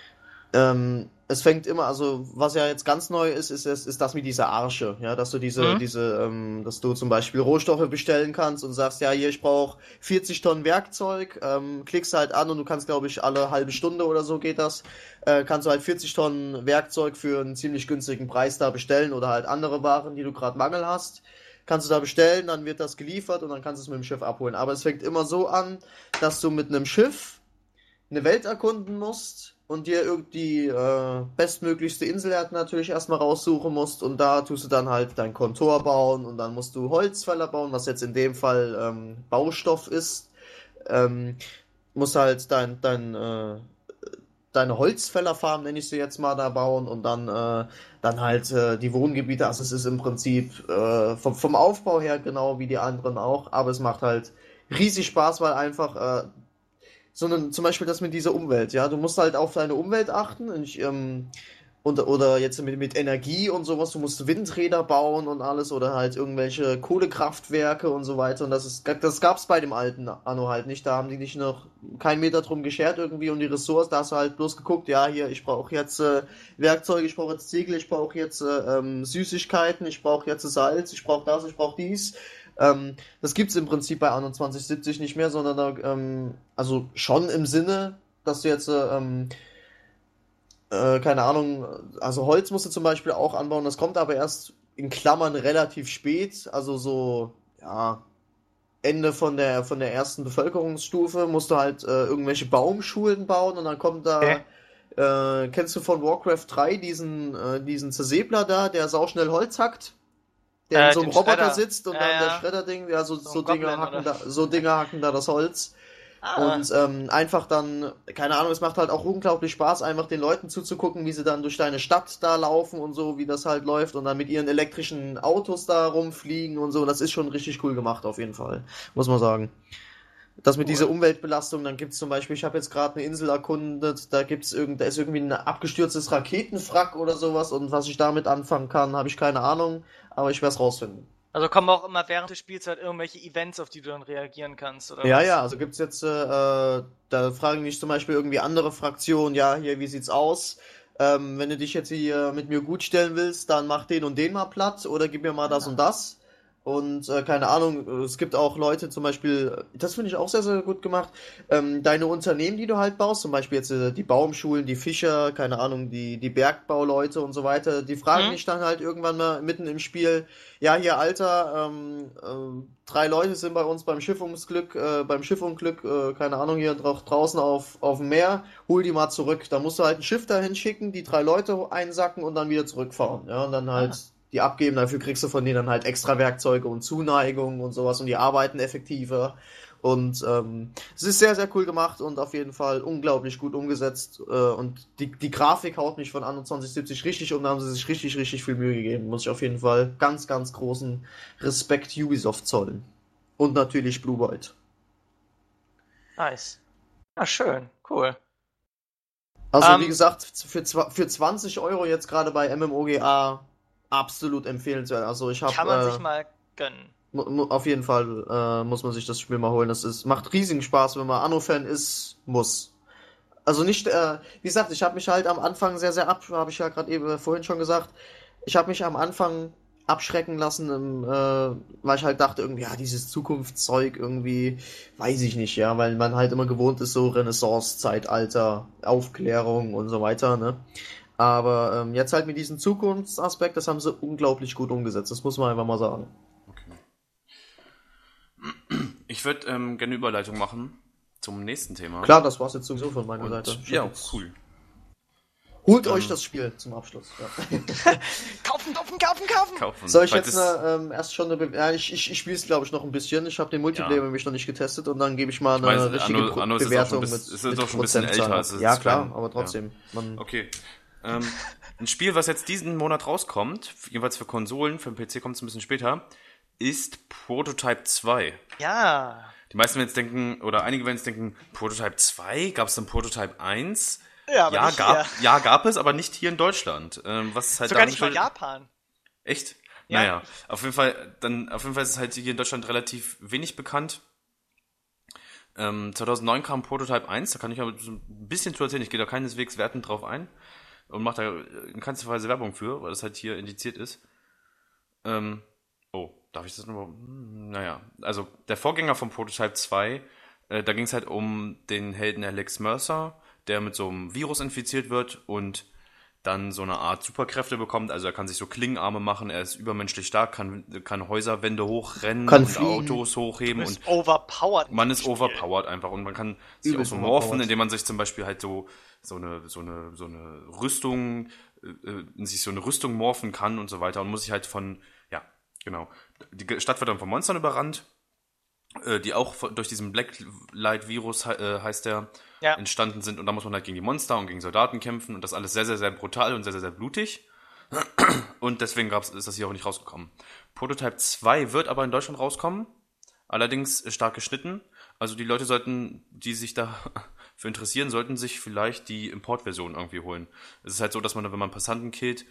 Ähm, es fängt immer, also was ja jetzt ganz neu ist, ist, ist, ist das mit dieser Arche, ja, dass du diese, Mhm. diese, ähm, dass du zum Beispiel Rohstoffe bestellen kannst und sagst, ja, hier, ich brauche 40 Tonnen Werkzeug, ähm, klickst halt an und du kannst, glaube ich, alle halbe Stunde oder so geht das, äh, kannst du halt 40 Tonnen Werkzeug für einen ziemlich günstigen Preis da bestellen oder halt andere Waren, die du gerade Mangel hast. Kannst du da bestellen, dann wird das geliefert und dann kannst du es mit dem Schiff abholen. Aber es fängt immer so an, dass du mit einem Schiff eine Welt erkunden musst und dir irgendwie äh, bestmöglichste Insel halt natürlich erstmal raussuchen musst und da tust du dann halt dein Kontor bauen und dann musst du Holzfäller bauen, was jetzt in dem Fall ähm, Baustoff ist. Ähm, musst halt dein, dein, äh, deine Holzfällerfarm, nenne ich sie jetzt mal, da bauen und dann, äh, dann halt äh, die Wohngebiete. Also es ist im Prinzip äh, vom, vom Aufbau her genau wie die anderen auch, aber es macht halt riesig Spaß, weil einfach äh, sondern zum Beispiel das mit dieser Umwelt, ja, du musst halt auf deine Umwelt achten und, ich, ähm, und oder jetzt mit, mit Energie und sowas, du musst Windräder bauen und alles oder halt irgendwelche Kohlekraftwerke und so weiter. Und das ist, das gab's bei dem alten Anno halt nicht, da haben die nicht noch keinen Meter drum geschert irgendwie um die Ressource, da hast du halt bloß geguckt, ja, hier, ich brauche jetzt äh, Werkzeuge, ich brauche jetzt Ziegel, ich brauche jetzt äh, ähm, Süßigkeiten, ich brauche jetzt Salz, ich brauche das, ich brauche dies ähm, das gibt's im Prinzip bei Anno 2070 nicht mehr, sondern da, ähm, also schon im Sinne, dass du jetzt, äh, ähm, äh, keine Ahnung, also Holz musst du zum Beispiel auch anbauen, das kommt aber erst in Klammern relativ spät, also so, ja, Ende von der, von der ersten Bevölkerungsstufe musst du halt äh, irgendwelche Baumschulen bauen und dann kommt da, äh, kennst du von Warcraft 3 diesen, äh, diesen Zersäbler da, der sauschnell Holz hackt? Der Äh, in so einem Roboter Schredder. sitzt und Ja, dann der. Schredderding, ja, so, So so, Dinge Goblin, hacken oder? da, so Dinge hacken da das Holz. Ah, Und ähm, einfach dann, keine Ahnung, es macht halt auch unglaublich Spaß, einfach den Leuten zuzugucken, wie sie dann durch deine Stadt da laufen und so, wie das halt läuft und dann mit ihren elektrischen Autos da rumfliegen und so. Das ist schon richtig cool gemacht, auf jeden Fall, muss man sagen. Das mit dieser Umweltbelastung, dann gibt's zum Beispiel, ich habe jetzt gerade eine Insel erkundet, da gibt's irgend, da ist irgendwie ein abgestürztes Raketenwrack oder sowas und was ich damit anfangen kann, habe ich keine Ahnung, aber ich werde es rausfinden. also kommen auch immer während des Spiels halt irgendwelche Events, auf die du dann reagieren kannst, oder Ja, was? ja, also gibt's jetzt, äh, äh, da fragen mich zum Beispiel irgendwie andere Fraktionen, ja, hier, wie sieht's aus? Ähm, wenn du dich jetzt hier mit mir gut stellen willst, dann mach den und den mal platt oder gib mir mal das und das. Und äh, keine Ahnung, es gibt auch Leute zum Beispiel, das finde ich auch sehr, sehr gut gemacht, ähm, deine Unternehmen, die du halt baust, zum Beispiel jetzt äh, die Baumschulen, die Fischer, keine Ahnung, die, die Bergbauleute und so weiter, die fragen Mhm. mich dann halt irgendwann mal mitten im Spiel, ja, hier, Alter, ähm, ähm, drei Leute sind bei uns beim Schiffungsglück, äh, beim Schiffunglück, äh, keine Ahnung, hier drau draußen auf, auf dem Meer, hol die mal zurück. Da musst du halt ein Schiff dahin schicken, die drei Leute einsacken und dann wieder zurückfahren. Ja, und dann halt die abgeben, dafür kriegst du von denen dann halt extra Werkzeuge und Zuneigung und sowas und die arbeiten effektiver. Und ähm, es ist sehr, sehr cool gemacht und auf jeden Fall unglaublich gut umgesetzt. Äh, und die, die Grafik haut mich von Anno 2070 richtig um, da haben sie sich richtig, richtig viel Mühe gegeben. Muss ich auf jeden Fall ganz, ganz großen Respekt Ubisoft zollen. Und natürlich Blue Byte. Nice. Ah, schön, cool. Also, Ähm, wie gesagt, für, für 20 Euro jetzt gerade bei MMOGA absolut empfehlenswert. Also, ich habe. Kann man äh, sich mal gönnen. Auf jeden Fall äh, muss man sich das Spiel mal holen. Das ist, macht riesigen Spaß, wenn man Anno-Fan ist, muss. Also nicht, äh, wie gesagt, ich habe mich halt am Anfang sehr, sehr ab, habe ich ja gerade eben äh, vorhin schon gesagt, ich habe mich am Anfang abschrecken lassen, ähm, äh, weil ich halt dachte, irgendwie, ja, dieses Zukunftszeug irgendwie, weiß ich nicht, ja, weil man halt immer gewohnt ist, so Renaissance, Zeitalter, Aufklärung und so weiter, ne? Aber ähm, jetzt halt mit diesem Zukunftsaspekt, das haben sie unglaublich gut umgesetzt, das muss man einfach mal sagen. Okay. Ich würde ähm, gerne eine Überleitung machen zum nächsten Thema. Klar, das war's jetzt sowieso von meiner Und, Seite. ja, cool. Holt Ähm, euch das Spiel zum Abschluss. Ja. Kaufen, kaufen, kaufen, kaufen! Kaufen. Soll ich Falls jetzt es- eine, ähm, erst schon eine Be ja, ich, ich, ich spiele es glaube ich noch ein bisschen. Ich habe den Multiplayer Ja. nämlich noch nicht getestet und dann gebe ich mal eine Ich weiß, richtige Anno- Anno ist Bewertung ein mit, bisschen- ist mit auch schon ein bisschen Prozentzahl. älter, also es ja ist klar, kein- aber trotzdem. Man, Okay. Ähm, ein Spiel, was jetzt diesen Monat rauskommt, jeweils für Konsolen, für den PC kommt es ein bisschen später, ist Prototype 2. Ja. Die meisten werden jetzt denken, oder einige werden jetzt denken, Prototype 2? Gab es dann Prototype 1? Ja, aber ja, gab, hier. ja, gab es, aber nicht hier in Deutschland. Ähm, was halt Sogar nicht mal Japan. Echt? Ja. Naja, auf jeden Fall, dann, auf jeden Fall ist es halt hier in Deutschland relativ wenig bekannt. Ähm, 2009 kam Prototype 1, da kann ich aber ein bisschen zu erzählen, ich gehe da keineswegs wertend drauf ein und mache da in keinster Weise Werbung für, weil das halt hier indiziert ist. Ähm, oh, darf ich das nochmal? Hm, Naja, also der Vorgänger von Prototype 2, äh, da ging es halt um den Helden Alex Mercer, der mit so einem Virus infiziert wird und dann so eine Art Superkräfte bekommt. Also er kann sich so Klingenarme machen, er ist übermenschlich stark, kann, kann Häuserwände hochrennen Kann und fliegen. Autos hochheben Du und overpowered. man ist Spiel. overpowered einfach und man kann sich auch Übelst so morphen, indem man sich zum Beispiel halt so so eine so eine so eine Rüstung äh, äh, in sich so eine Rüstung morphen kann und so weiter und muss sich halt von ja genau die Stadt wird dann von Monstern überrannt, äh, die auch von- durch diesen Blacklight Virus he- äh, heißt der Ja. entstanden sind und da muss man halt gegen die Monster und gegen Soldaten kämpfen und das alles sehr sehr sehr brutal und sehr sehr sehr blutig. Und deswegen gab's, ist das hier auch nicht rausgekommen. Prototype 2 wird aber in Deutschland rauskommen. Allerdings äh, stark geschnitten. Also die Leute sollten, die sich da für interessieren, sollten sich vielleicht die Importversion irgendwie holen. Es ist halt so, dass man, wenn man Passanten killt,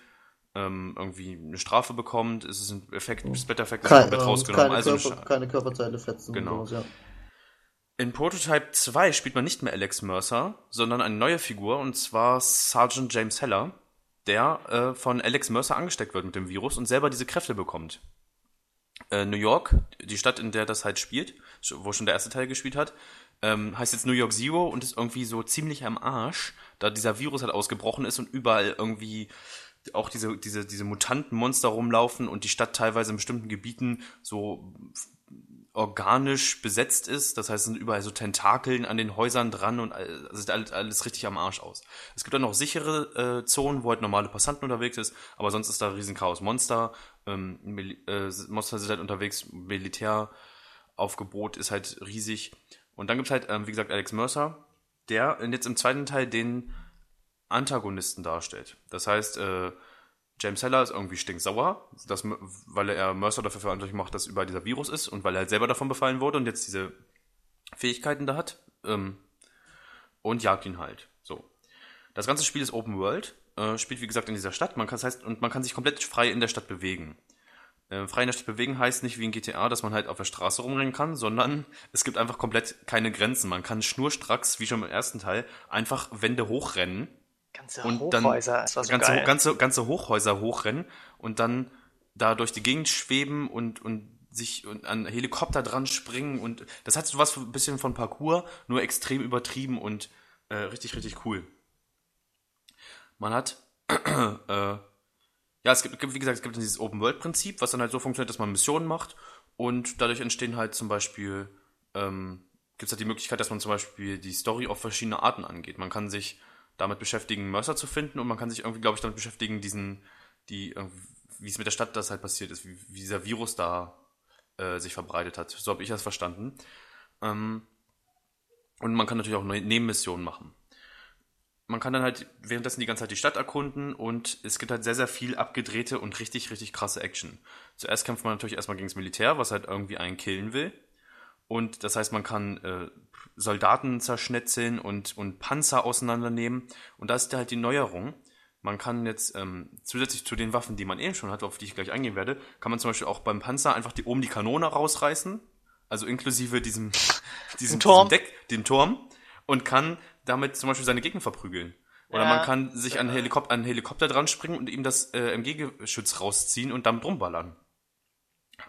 ähm, irgendwie eine Strafe bekommt. Es ist ein Effekt, Splatter-Effekt ist komplett rausgenommen. keine, Also Körper, keine Körperteile fetzen. Genau. Sowas, ja. In Prototype 2 spielt man nicht mehr Alex Mercer, sondern eine neue Figur, und zwar Sergeant James Heller, der äh, von Alex Mercer angesteckt wird mit dem Virus und selber diese Kräfte bekommt. Äh, New York, die Stadt, in der das halt spielt, wo schon der erste Teil gespielt hat, ähm, heißt jetzt New York Zero und ist irgendwie so ziemlich am Arsch, da dieser Virus halt ausgebrochen ist und überall irgendwie auch diese, diese, diese Mutantenmonster rumlaufen und die Stadt teilweise in bestimmten Gebieten so organisch besetzt ist. Das heißt, es sind überall so Tentakeln an den Häusern dran und all- also sieht alles, richtig am Arsch aus. Es gibt dann noch sichere äh, Zonen, wo halt normale Passanten unterwegs ist, aber sonst ist da riesen Chaos. Monster, ähm, Mil äh, Monster sind halt unterwegs, Militäraufgebot ist halt riesig. Und dann gibt's halt, ähm, wie gesagt, Alex Mercer, der jetzt im zweiten Teil den Antagonisten darstellt. Das heißt, äh, James Heller ist irgendwie stinksauer, dass, weil er Mercer dafür verantwortlich macht, dass überall dieser Virus ist und weil er halt selber davon befallen wurde und jetzt diese Fähigkeiten da hat. Ähm, und jagt ihn halt. So. Das ganze Spiel ist Open World, äh, spielt wie gesagt in dieser Stadt. Man kann, das heißt, und man kann sich komplett frei in der Stadt bewegen. Äh, frei in der Stadt bewegen heißt nicht wie in GTA, dass man halt auf der Straße rumrennen kann, sondern es gibt einfach komplett keine Grenzen. Man kann schnurstracks, wie schon im ersten Teil, einfach Wände hochrennen Ganze und dann Hochhäuser, das war so ganze, geil. ganze, ganze Hochhäuser hochrennen und dann da durch die Gegend schweben und, und sich an Helikopter dran springen und das hat so was ein bisschen von Parkour, nur extrem übertrieben und äh, richtig, richtig cool. Man hat, äh, ja, es gibt, gibt, wie gesagt, es gibt dieses Open-World-Prinzip, was dann halt so funktioniert, dass man Missionen macht und dadurch entstehen halt zum Beispiel, ähm, gibt es halt die Möglichkeit, dass man zum Beispiel die Story auf verschiedene Arten angeht. Man kann sich damit beschäftigen, Mercer zu finden und man kann sich irgendwie, glaube ich, damit beschäftigen, diesen, die, irgendwie- wie es mit der Stadt das halt passiert ist, wie, wie dieser Virus da äh, sich verbreitet hat. So habe ich das verstanden. Ähm, und man kann natürlich auch Nebenmissionen machen. Man kann dann halt währenddessen die ganze Zeit die Stadt erkunden und es gibt halt sehr, sehr viel abgedrehte und richtig, richtig krasse Action. Zuerst kämpft man natürlich erstmal gegen das Militär, was halt irgendwie einen killen will. Und das heißt, man kann äh, Soldaten zerschnetzeln und, und Panzer auseinandernehmen. Und da ist halt die Neuerung. Man kann jetzt ähm, zusätzlich zu den Waffen, die man eben schon hat, auf die ich gleich eingehen werde, kann man zum Beispiel auch beim Panzer einfach die, oben die Kanone rausreißen. Also inklusive diesem, diesem, Turm. diesem Deck, dem Turm. Und kann damit zum Beispiel seine Gegner verprügeln. Oder Ja. man kann sich an, Helikop an einen Helikopter dran springen und ihm das äh, MG-Geschütz rausziehen und damit rumballern.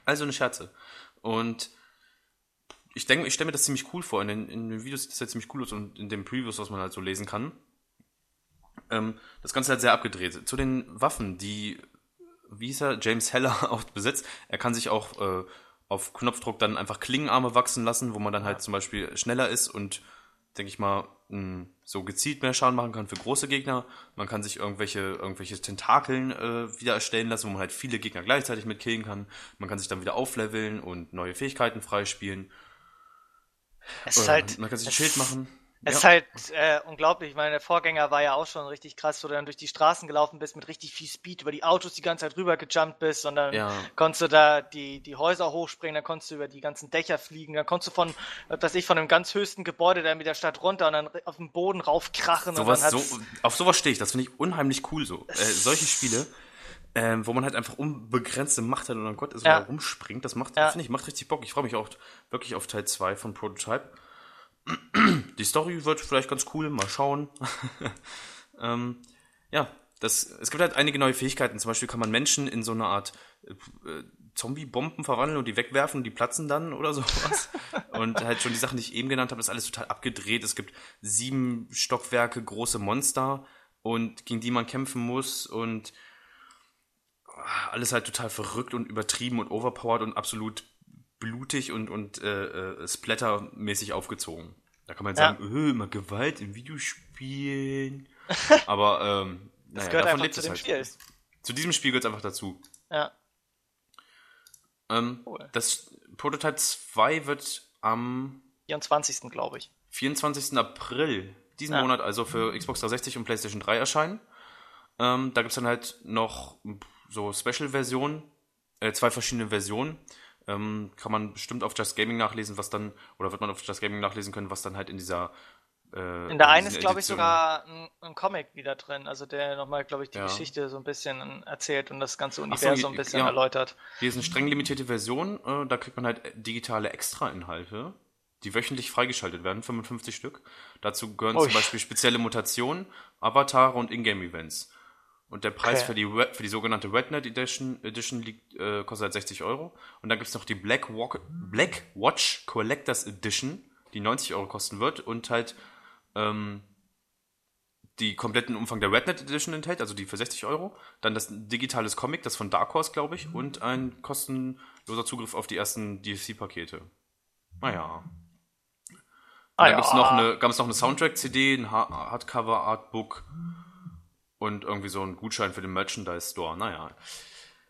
Also eine Scherze. Und ich denke, ich stelle mir das ziemlich cool vor. In den, in den Videos sieht das halt ziemlich cool aus und in den Previews, was man halt so lesen kann. Ähm, das Ganze halt sehr abgedreht. Zu den Waffen, die, wie hieß er, James Heller auch besitzt. Er kann sich auch äh, auf Knopfdruck dann einfach Klingenarme wachsen lassen, wo man dann halt zum Beispiel schneller ist und, denke ich mal, mh, so gezielt mehr Schaden machen kann für große Gegner. Man kann sich irgendwelche, irgendwelche Tentakeln äh, wieder erstellen lassen, wo man halt viele Gegner gleichzeitig mit killen kann. Man kann sich dann wieder aufleveln und neue Fähigkeiten freispielen. Es ist halt, man kann sich ein Schild machen. Es ist Ja. halt äh, unglaublich. Ich meine, der Vorgänger war ja auch schon richtig krass, wo du dann durch die Straßen gelaufen bist mit richtig viel Speed, über die Autos die ganze Zeit rüber gejumpt bist und dann Ja. konntest du da die, die Häuser hochspringen, dann konntest du über die ganzen Dächer fliegen, dann konntest du von, was ich, von einem ganz höchsten Gebäude da mit der Stadt runter und dann auf den Boden raufkrachen Sowas, und dann so, auf sowas stehe ich, das finde ich unheimlich cool so. Äh, solche Spiele. Ähm, wo man halt einfach unbegrenzte Macht hat und dann Gott ist Ja. und rumspringt. Das macht, Ja. finde ich, macht richtig Bock. Ich freue mich auch wirklich auf Teil 2 von Prototype. Die Story wird vielleicht ganz cool, mal schauen. ähm, ja, das, es gibt halt einige neue Fähigkeiten. Zum Beispiel kann man Menschen in so eine Art äh, äh, Zombie-Bomben verwandeln und die wegwerfen, die platzen dann oder sowas. und halt schon die Sachen, die ich eben genannt habe, ist alles total abgedreht. Es gibt sieben Stockwerke große Monster und gegen die man kämpfen muss und alles halt total verrückt und übertrieben und overpowered und absolut blutig und, und äh, äh, splattermäßig aufgezogen. Da kann man Ja. sagen, öh, immer Gewalt in Videospielen. Aber ähm, Das naja, gehört davon einfach lebt zu es dem halt. Spiel. Zu diesem Spiel gehört es einfach dazu. Ja. Ähm, Cool. Das Prototype 2 wird am 24. glaube ich. 24. April diesen Ja. Monat also für Xbox 360 und PlayStation 3 erscheinen. Ähm, da gibt's dann halt noch so Special-Versionen, äh, zwei verschiedene Versionen. Ähm, kann man bestimmt auf Just Gaming nachlesen, was dann, oder wird man auf Just Gaming nachlesen können, was dann halt in dieser. Äh, In der einen ist, glaube ich, sogar ein, ein Comic wieder drin, also der nochmal, glaube ich, die Ja. Geschichte so ein bisschen erzählt und das ganze Ach so, Universum ein bisschen ja. erläutert. Hier ist eine streng limitierte Version, äh, da kriegt man halt digitale Extra-Inhalte, die wöchentlich freigeschaltet werden, 55 Stück. Dazu gehören Ui. zum Beispiel spezielle Mutationen, Avatare und Ingame-Events. Und der Preis Okay. für, die, für die sogenannte Rednet Edition, Edition liegt, äh, kostet halt 60 Euro. Und dann gibt's noch die Black, Walk, Black Watch Collectors Edition, die 90 Euro kosten wird und halt ähm, die kompletten Umfang der Rednet Edition enthält, also die für 60 Euro. Dann das digitales Comic, das von Dark Horse, glaube ich, und ein kostenloser Zugriff auf die ersten DLC-Pakete. Naja. Ah, dann ja. gibt's noch eine, eine Soundtrack-CD, ein Ha- Hardcover-Artbook und irgendwie so ein Gutschein für den Merchandise-Store. Naja.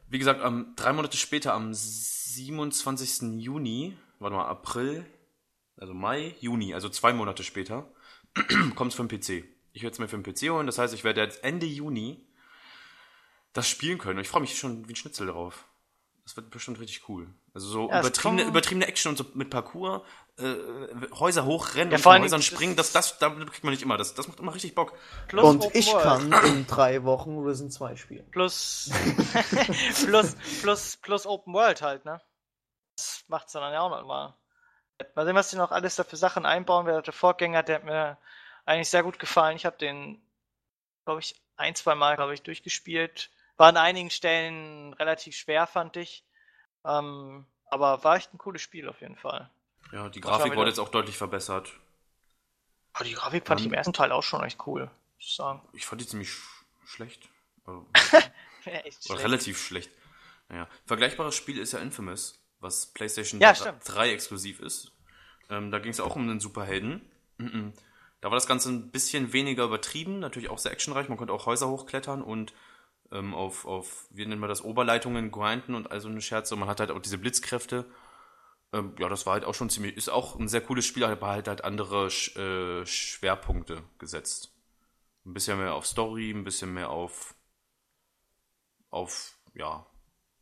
Wie gesagt, am, drei Monate später, am 27. Juni, warte mal, April, also Mai, Juni, also zwei Monate später, kommt's für den PC. Ich werde es mir für den PC holen, das heißt, ich werde jetzt Ende Juni das spielen können. Und ich freue mich schon wie ein Schnitzel drauf. Das wird bestimmt richtig cool. Also so Ja, übertriebene, übertriebene Action und so mit Parcours, äh, Häuser hochrennen Ja, und von Häusern springen, das, das, da kriegt man nicht immer. Das, das macht immer richtig Bock. Plus Und Open ich World. kann in drei Wochen Risen 2 spielen. Plus, plus, plus, plus Open World halt, ne? Das macht's dann ja auch noch mal. Mal sehen, was die noch alles da für Sachen einbauen. Wer der Vorgänger, der hat mir eigentlich sehr gut gefallen. Ich habe den, glaube ich, ein, zwei Mal, glaube ich, durchgespielt. War an einigen Stellen relativ schwer, fand ich. Ähm, aber war echt ein cooles Spiel auf jeden Fall. Ja, die Grafik wurde jetzt auch deutlich verbessert. Aber die Grafik fand ich im Ähm, ersten Teil auch schon echt cool, muss ich sagen. Ich fand die ziemlich sch schlecht. Also, echt Oder schlecht. relativ schlecht. Naja. Vergleichbares Spiel ist ja Infamous, was PlayStation Ja, 3 stimmt. 3 exklusiv ist. Ähm, da ging es auch um einen Superhelden. Mhm. Da war das Ganze ein bisschen weniger übertrieben, natürlich auch sehr actionreich. Man konnte auch Häuser hochklettern und ähm, auf, auf, wie nennen wir das, Oberleitungen grinden und all so eine Scherze. Und man hat halt auch diese Blitzkräfte. Ähm, ja, das war halt auch schon ziemlich, ist auch ein sehr cooles Spiel, aber halt halt andere Sch äh, Schwerpunkte gesetzt. Ein bisschen mehr auf Story, ein bisschen mehr auf, auf, ja,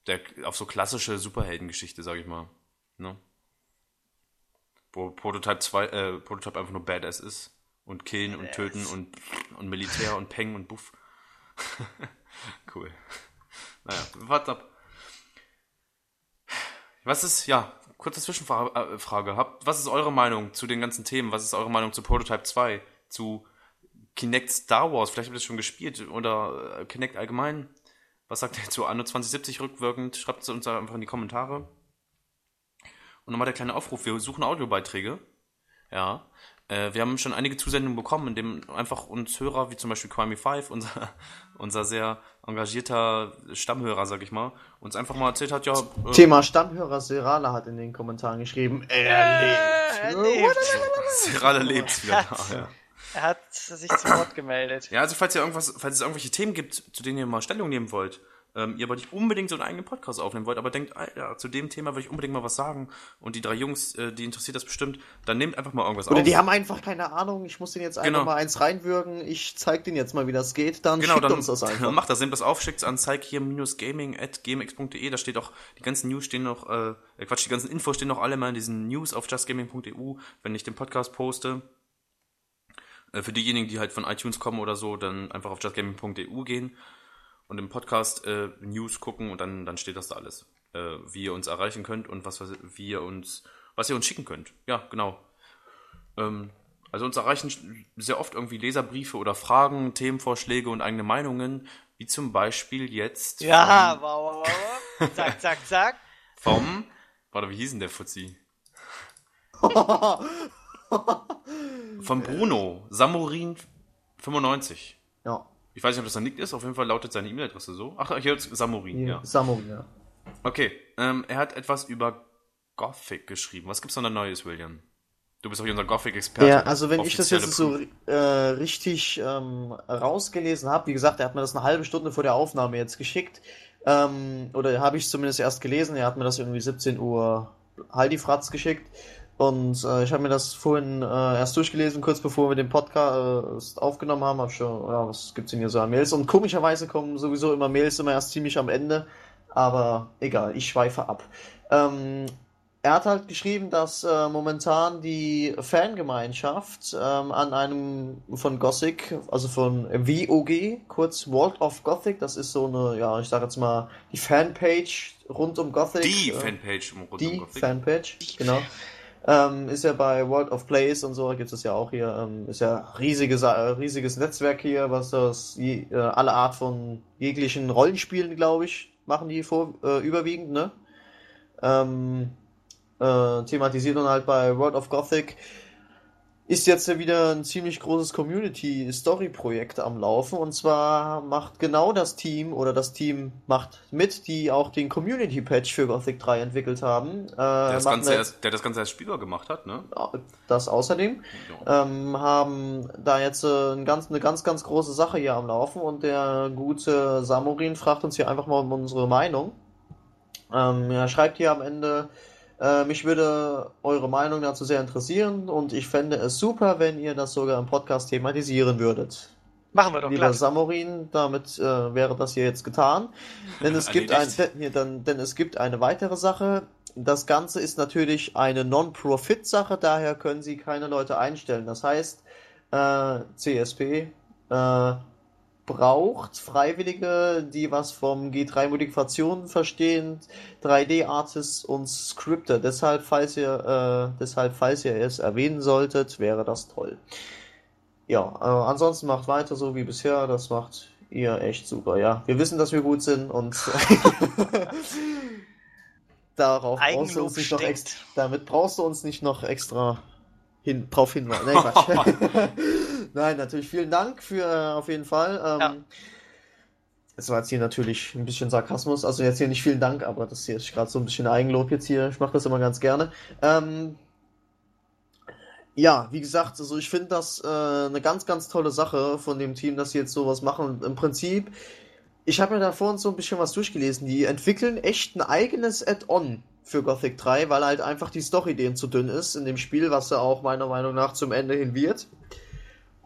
der, auf so klassische Superheldengeschichte, sag ich mal. Ne? Wo Prototype 2, äh, Prototype einfach nur Badass ist. Und killen und töten und, und Militär und Peng und Buff. cool. Naja, warte ab. Was ist, ja, kurze Zwischenfrage. Frage. Habt, was ist eure Meinung zu den ganzen Themen? Was ist eure Meinung zu Prototype 2? Zu Kinect Star Wars? Vielleicht habt ihr das schon gespielt. Oder äh, Kinect allgemein? Was sagt ihr zu Anno 2070 rückwirkend? Schreibt es uns einfach in die Kommentare. Und nochmal der kleine Aufruf, wir suchen Audiobeiträge. Ja. Äh, wir haben schon einige Zusendungen bekommen, in dem einfach uns Hörer, wie zum Beispiel Crimy5, unser, unser sehr engagierter Stammhörer, sag ich mal, uns einfach mal erzählt hat, ja, äh, Thema Stammhörer Serala hat in den Kommentaren geschrieben, er Er lebt. lebt. Serala lebt wieder da. Ja. Er hat sich zu Wort gemeldet. ja, also falls ihr irgendwas, falls es irgendwelche Themen gibt, zu denen ihr mal Stellung nehmen wollt, ähm, ihr aber nicht unbedingt so einen eigenen Podcast aufnehmen wollt, aber denkt, Alter, zu dem Thema will ich unbedingt mal was sagen und die drei Jungs, äh, die interessiert das bestimmt, dann nehmt einfach mal irgendwas Oder auf. die haben einfach keine Ahnung, ich muss den jetzt einfach Genau. mal eins reinwürgen, ich zeig den jetzt mal, wie das geht, dann Genau, schickt dann uns das einfach. macht das, nehmt das auf, schickt's an zeighier-gaming.gmx.de, da steht auch, die ganzen News stehen noch, äh, äh, Quatsch, die ganzen Infos stehen noch alle mal in diesen News auf justgaming.eu, wenn ich den Podcast poste. Äh, für diejenigen, die halt von iTunes kommen oder so, dann einfach auf justgaming.eu gehen. Und im Podcast äh, News gucken und dann, dann steht das da alles. Äh, wie ihr uns erreichen könnt und was, wie ihr uns, was ihr uns schicken könnt. Ja, genau. Ähm, also uns erreichen sehr oft irgendwie Leserbriefe oder Fragen, Themenvorschläge und eigene Meinungen, wie zum Beispiel jetzt. Ja, vom, wow, wow, wow. Zack, zack, zack. Vom, warte, wie hieß denn der Fuzzi? Von Bruno, Samurin95. Ja. Ich weiß nicht, ob das ein Nick ist, auf jeden Fall lautet seine E-Mail-Adresse so. Ach, hier ist Samurin, ja. Samurin, ja. Okay, ähm, er hat etwas über Gothic geschrieben. Was gibt's da Neues, William? Du bist auch unser Gothic-Experte. Ja, also wenn ich das jetzt so äh, richtig ähm, rausgelesen habe, wie gesagt, er hat mir das eine halbe Stunde vor der Aufnahme jetzt geschickt. Ähm, oder habe ich zumindest erst gelesen. Er hat mir das irgendwie 17 Uhr Haldi Fratz geschickt. Und äh, ich habe mir das vorhin äh, erst durchgelesen, kurz bevor wir den Podcast äh, aufgenommen haben. Hab schon, ja, was gibt's denn hier so an Mails? Und komischerweise kommen sowieso immer Mails immer erst ziemlich am Ende. Aber egal, ich schweife ab. Ähm, er hat halt geschrieben, dass äh, momentan die Fangemeinschaft ähm, an einem von Gothic, also von VOG, kurz World of Gothic, das ist so eine, ja, ich sag jetzt mal, die Fanpage rund um Gothic. Die äh, Fanpage rund die um Gothic. Fanpage, genau. Ähm, ist ja bei World of Plays und so, gibt es ja auch hier, ähm, ist ja riesiges, äh, riesiges Netzwerk hier, was das, je, äh, alle Art von jeglichen Rollenspielen, glaube ich, machen die vor, äh, überwiegend, ne? Ähm, äh, thematisiert und halt bei World of Gothic ist jetzt ja wieder ein ziemlich großes Community-Story-Projekt am Laufen. Und zwar macht genau das Team oder das Team macht mit, die auch den Community-Patch für Gothic 3 entwickelt haben. Äh, der, das Ganze erst, der das Ganze als Spieler gemacht hat, ne? Das außerdem. Ja. Ähm, haben da jetzt äh, ein ganz, eine ganz, ganz große Sache hier am Laufen und der gute Samurin fragt uns hier einfach mal um unsere Meinung. Ähm, er schreibt hier am Ende, äh, mich würde eure Meinung dazu sehr interessieren und ich fände es super, wenn ihr das sogar im Podcast thematisieren würdet. Machen wir doch Lieber gleich. Samurin, damit äh, wäre das hier jetzt getan. Denn es, gibt ein, denn, denn es gibt eine weitere Sache. Das Ganze ist natürlich eine Non-Profit-Sache, daher können Sie keine Leute einstellen. Das heißt, äh, CSP, äh, braucht Freiwillige, die was vom G3-Modifikation verstehen, 3D-Artists und Scripter. Deshalb, falls ihr, äh, deshalb, falls ihr es erwähnen solltet, wäre das toll. Ja, äh, ansonsten macht weiter so wie bisher. Das macht ihr echt super. Ja, wir wissen, dass wir gut sind und darauf brauchst du uns nicht noch extra, damit brauchst du uns nicht noch extra hin, drauf hinweisen. Nee, Nein, natürlich vielen Dank für äh, auf jeden Fall. Ähm, ja. Es war jetzt hier natürlich ein bisschen Sarkasmus, also jetzt hier nicht vielen Dank, aber das hier ist gerade so ein bisschen Eigenlob jetzt hier. Ich mache das immer ganz gerne. Ähm, ja, wie gesagt, also ich finde das äh, eine ganz, ganz tolle Sache von dem Team, dass sie jetzt sowas machen. Im Prinzip, ich habe mir da vorhin so ein bisschen was durchgelesen. Die entwickeln echt ein eigenes Add-on für Gothic 3, weil halt einfach die Story denen zu dünn ist in dem Spiel, was er auch meiner Meinung nach zum Ende hin wird.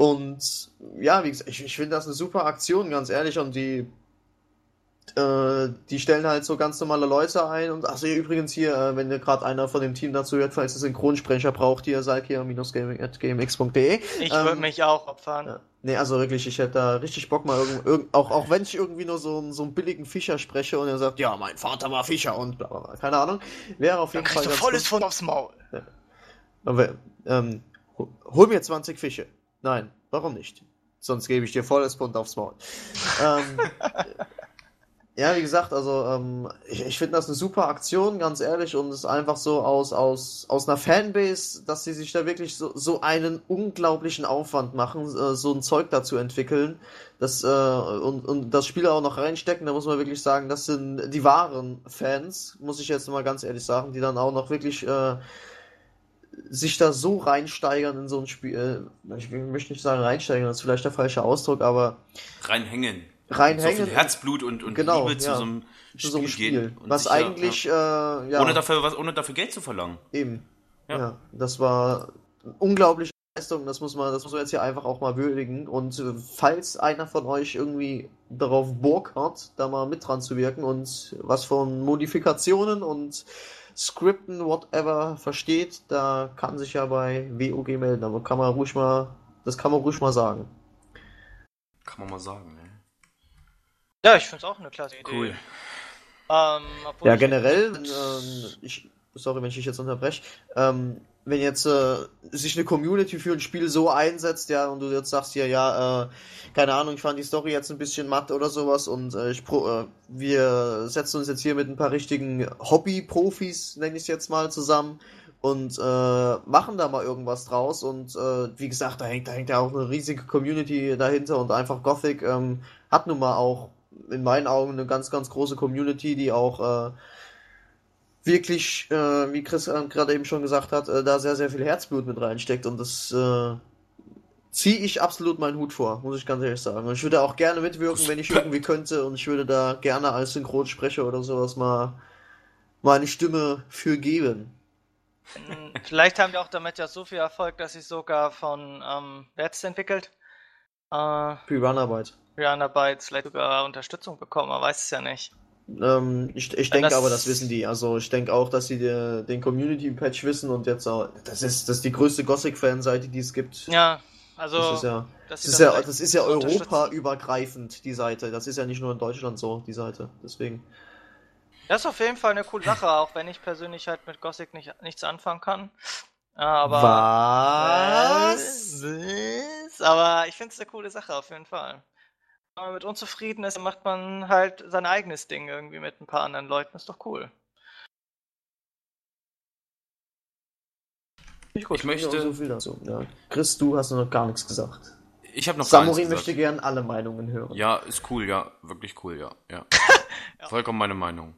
Und ja, wie gesagt, ich, ich finde das eine super Aktion, ganz ehrlich. Und die, äh, die stellen halt so ganz normale Leute ein. Und achso, übrigens hier, äh, wenn ihr gerade einer von dem Team dazu hört, falls ihr Synchronsprecher braucht, hier salkia-gaming.gmx.de. Ich würde ähm, mich auch opfern. Ja. Nee, also wirklich, ich hätte da richtig Bock mal irgend, irgend, auch, auch wenn ich irgendwie nur so, so einen billigen Fischer spreche und er sagt, ja, mein Vater war Fischer und bla bla bla. Keine Ahnung. Wäre auf jeden Dann Fall. Du volles von aufs Maul. Ja. Aber, ähm, hol mir 20 Fische. Nein, warum nicht? Sonst gebe ich dir volles Pfund aufs Maul. ähm, ja, wie gesagt, also ähm, ich, ich finde das eine super Aktion, ganz ehrlich, und es ist einfach so aus, aus, aus einer Fanbase, dass sie sich da wirklich so, so einen unglaublichen Aufwand machen, äh, so ein Zeug dazu entwickeln, das, äh, und, und das Spiel auch noch reinstecken, da muss man wirklich sagen, das sind die wahren Fans, muss ich jetzt mal ganz ehrlich sagen, die dann auch noch wirklich äh, sich da so reinsteigern in so ein Spiel, äh, ich möchte nicht sagen reinsteigern, das ist vielleicht der falsche Ausdruck, aber reinhängen. Reinhängen. So viel Herzblut und, und genau, Liebe zu, ja, so einem zu so einem Spiel. was sicher, eigentlich, ja. Äh, ja. Ohne dafür, was, ohne dafür Geld zu verlangen. Eben. Ja. ja das war unglaubliche Leistung, das muss man, das muss man jetzt hier einfach auch mal würdigen. Und äh, falls einer von euch irgendwie darauf Bock hat, da mal mit dran zu wirken und was von Modifikationen und Skripten, whatever versteht, da kann sich ja bei WOG melden. Aber kann man ruhig mal, das kann man ruhig mal sagen. Kann man mal sagen, ne? Ja, ich finde es auch eine klasse Idee. Cool. Ähm, Ja, ich- generell, ähm, ich, sorry, wenn ich dich jetzt unterbreche, ähm, wenn jetzt äh, sich eine Community für ein Spiel so einsetzt, ja, und du jetzt sagst hier, ja, äh, keine Ahnung, ich fand die Story jetzt ein bisschen matt oder sowas und äh, ich pro, äh, wir setzen uns jetzt hier mit ein paar richtigen Hobby-Profis, nenne ich es jetzt mal, zusammen und äh, machen da mal irgendwas draus und äh, wie gesagt, da hängt, da hängt ja auch eine riesige Community dahinter und einfach Gothic ähm, hat nun mal auch in meinen Augen eine ganz, ganz große Community, die auch wirklich, äh, wie Chris äh, gerade eben schon gesagt hat, äh, da sehr, sehr viel Herzblut mit reinsteckt und das äh, ziehe ich absolut meinen Hut vor, muss ich ganz ehrlich sagen. Und ich würde auch gerne mitwirken, wenn ich irgendwie könnte und ich würde da gerne als Synchronsprecher oder sowas mal meine Stimme für geben. Mm, Vielleicht haben die auch damit ja so viel Erfolg, dass sie sogar von, ähm, wer entwickelt? Äh, Für Runarbeit. Rihanna Bytes vielleicht sogar Unterstützung bekommen, man weiß es ja nicht. Ähm, ich ich Wenn denke das- aber, das wissen die. Also ich denke auch, dass sie de, den Community-Patch wissen und jetzt auch, das ist, das ist die größte Gothic-Fan-Seite, die es gibt. Ja, also, Das ist ja, das ist ja, das ist ja europaübergreifend, die Seite. Das ist ja nicht nur in Deutschland so, die Seite. Deswegen. Das ist auf jeden Fall eine coole Sache, auch wenn ich persönlich halt mit Gothic nicht, nichts anfangen kann. Aber. Was? Was? Aber ich finde es eine coole Sache auf jeden Fall. Wenn man mit unzufrieden ist, dann macht man halt sein eigenes Ding irgendwie mit ein paar anderen Leuten. ist doch cool. Ich, gut, Ich möchte- Ja, so viel dazu. Ja. Chris, du hast noch gar nichts gesagt. Ich habe noch gar nichts Samurin möchte gern alle Meinungen hören. Ja, ist cool, ja, wirklich cool, ja, ja. Vollkommen meine Meinung.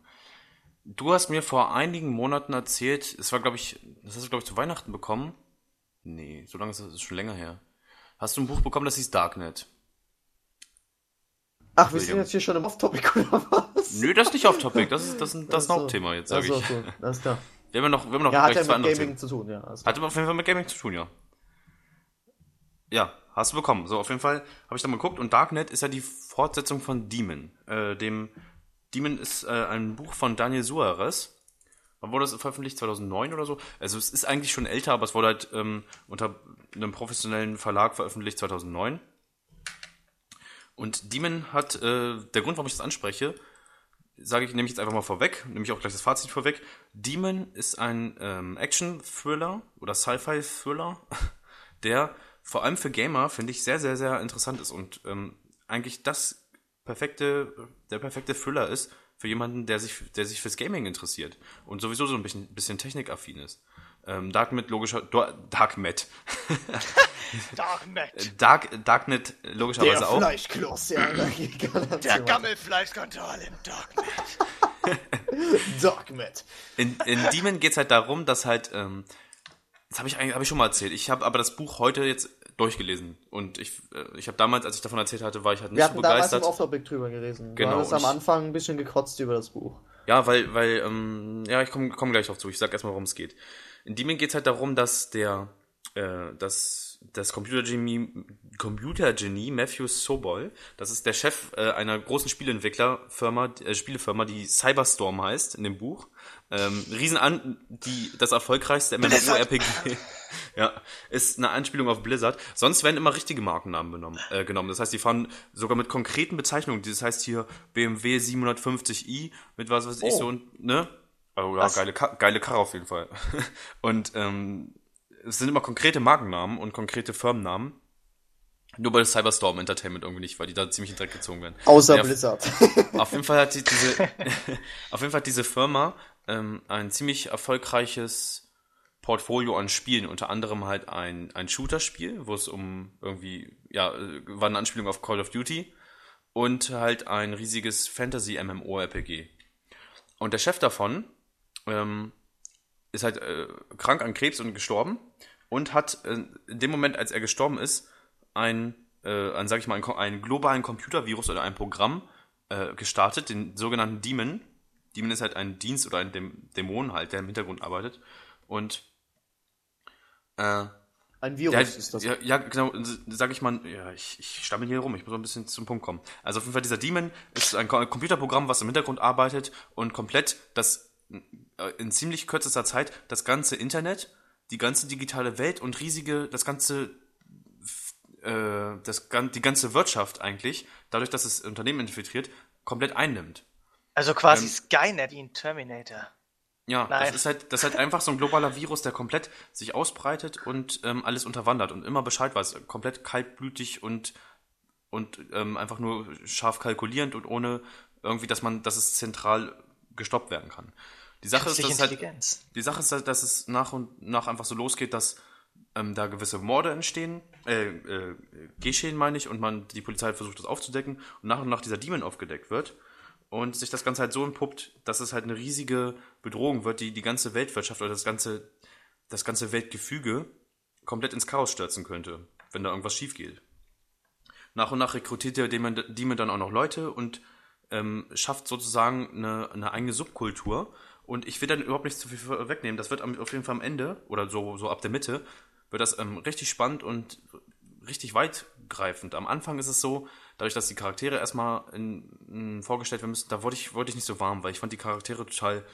Du hast mir vor einigen Monaten erzählt, es war, glaube ich, das hast du, glaube ich, zu Weihnachten bekommen. Nee, so lange ist das ist schon länger her. Hast du ein Buch bekommen, das hieß Darknet? Ach, wir sind jetzt hier schon im Off-Topic oder was? Nö, das ist nicht off-topic, das ist das, ist das Ach so. Hauptthema jetzt, sage Ach so, ich. so, alles klar. Wir haben ja noch, wir haben noch Ja, hat ja mit Gaming zu tun, ja. Also. Hatte auf jeden Fall mit Gaming zu tun, ja. Ja, hast du bekommen. So, auf jeden Fall habe ich da mal geguckt und Darknet ist ja die Fortsetzung von Demon. Äh, dem Demon ist äh, ein Buch von Daniel Suarez. Wann wurde das veröffentlicht? 2009 oder so? Also es ist eigentlich schon älter, aber es wurde halt ähm, unter einem professionellen Verlag veröffentlicht 2009. Und Demon hat, äh, der Grund, warum ich das anspreche, sage ich, nehme ich jetzt einfach mal vorweg, nehme ich auch gleich das Fazit vorweg. Demon ist ein ähm, Action-Thriller oder Sci-Fi-Thriller, der vor allem für Gamer, finde ich, sehr, sehr, sehr interessant ist und ähm, eigentlich das perfekte, der perfekte Thriller ist für jemanden, der sich, der sich fürs Gaming interessiert und sowieso so ein bisschen, bisschen technikaffin ist. Ähm, Darknet logischer, Darknet, Darknet! Dark, Darknet logischerweise auch. Fleischkloss, ja. geht Der so. Gammelfleischskandal im Darknet! Darknet. In, in Demon geht's halt darum, dass halt, ähm, das habe ich eigentlich hab ich schon mal erzählt. Ich habe aber das Buch heute jetzt durchgelesen und ich, äh, ich habe damals, als ich davon erzählt hatte, war ich halt nicht Wir so hatten damals im begeistert. Off-Topic drüber gelesen. Genau, Du am ich- Anfang ein bisschen gekotzt über das Buch. Ja, weil, weil, ähm, ja, ich komme komm gleich drauf zu. Ich sag erstmal, worum es geht. In Demon geht's halt darum, dass der, äh, dass das Computergenie, Computergenie Matthew Sobol, das ist der Chef äh, einer großen Spieleentwicklerfirma, äh, Spielefirma, die Cyberstorm heißt in dem Buch. Ähm, Riesen an, die das erfolgreichste MMORPG. ja, ist eine Anspielung auf Blizzard. Sonst werden immer richtige Markennamen benommen, äh, genommen. Das heißt, die fahren sogar mit konkreten Bezeichnungen. Das heißt hier BMW 750i mit was weiß ich Oh. so und ne? Oh ja, Was? geile, Ka geile Karre auf jeden Fall. und ähm, es sind immer konkrete Markennamen und konkrete Firmennamen. Nur bei Cyberstorm Entertainment irgendwie nicht, weil die da ziemlich in den Dreck gezogen werden. Außer Ja, Blizzard. Auf jeden Fall hat die, diese, auf jeden Fall hat diese Firma ähm, ein ziemlich erfolgreiches Portfolio an Spielen, unter anderem halt ein, ein Shooter-Spiel, wo es um irgendwie, ja, äh, war eine Anspielung auf Call of Duty und halt ein riesiges Fantasy-MMO-RPG. Und der Chef davon ähm, ist halt äh, krank an Krebs und gestorben und hat äh, in dem Moment, als er gestorben ist, ein, äh, ein sag ich mal, einen, einen globalen Computervirus oder ein Programm äh, gestartet, den sogenannten Demon. Demon ist halt ein Dienst oder ein Däm Dämon halt, der im Hintergrund arbeitet. Und äh, Ein Virus ja, ist das. ja, ja, genau, sag ich mal, ja, ich, ich stammel hier rum, ich muss ein bisschen zum Punkt kommen. Also auf jeden Fall dieser Demon ist ein Computerprogramm, was im Hintergrund arbeitet und komplett das in ziemlich kürzester Zeit das ganze Internet, die ganze digitale Welt und riesige, das ganze äh, das, die ganze Wirtschaft eigentlich, dadurch, dass es Unternehmen infiltriert, komplett einnimmt. Also quasi Ähm, Skynet wie ein Terminator. Ja, Nein. das ist halt, das ist halt einfach so ein globaler Virus, der komplett sich ausbreitet und ähm, alles unterwandert und immer Bescheid weiß, komplett kaltblütig und und ähm, einfach nur scharf kalkulierend und ohne irgendwie, dass man, dass es zentral gestoppt werden kann. Die Sache ist, dass halt, die Sache ist halt, dass es nach und nach einfach so losgeht, dass ähm, da gewisse Morde entstehen, äh, äh, geschehen meine ich, und man die Polizei halt versucht, das aufzudecken und nach und nach dieser Demon aufgedeckt wird und sich das Ganze halt so entpuppt, dass es halt eine riesige Bedrohung wird, die die ganze Weltwirtschaft oder das ganze, das ganze Weltgefüge komplett ins Chaos stürzen könnte, wenn da irgendwas schief geht. Nach und nach rekrutiert der Demon, Demon dann auch noch Leute und ähm, schafft sozusagen eine, eine eigene Subkultur. Und ich will dann überhaupt nicht zu viel wegnehmen. Das wird auf jeden Fall am Ende oder so, so ab der Mitte wird das ähm, richtig spannend und richtig weitgreifend. Am Anfang ist es so, dadurch, dass die Charaktere erstmal in, in, vorgestellt werden müssen, da wurde ich, wurde ich nicht so warm, weil ich fand die Charaktere total,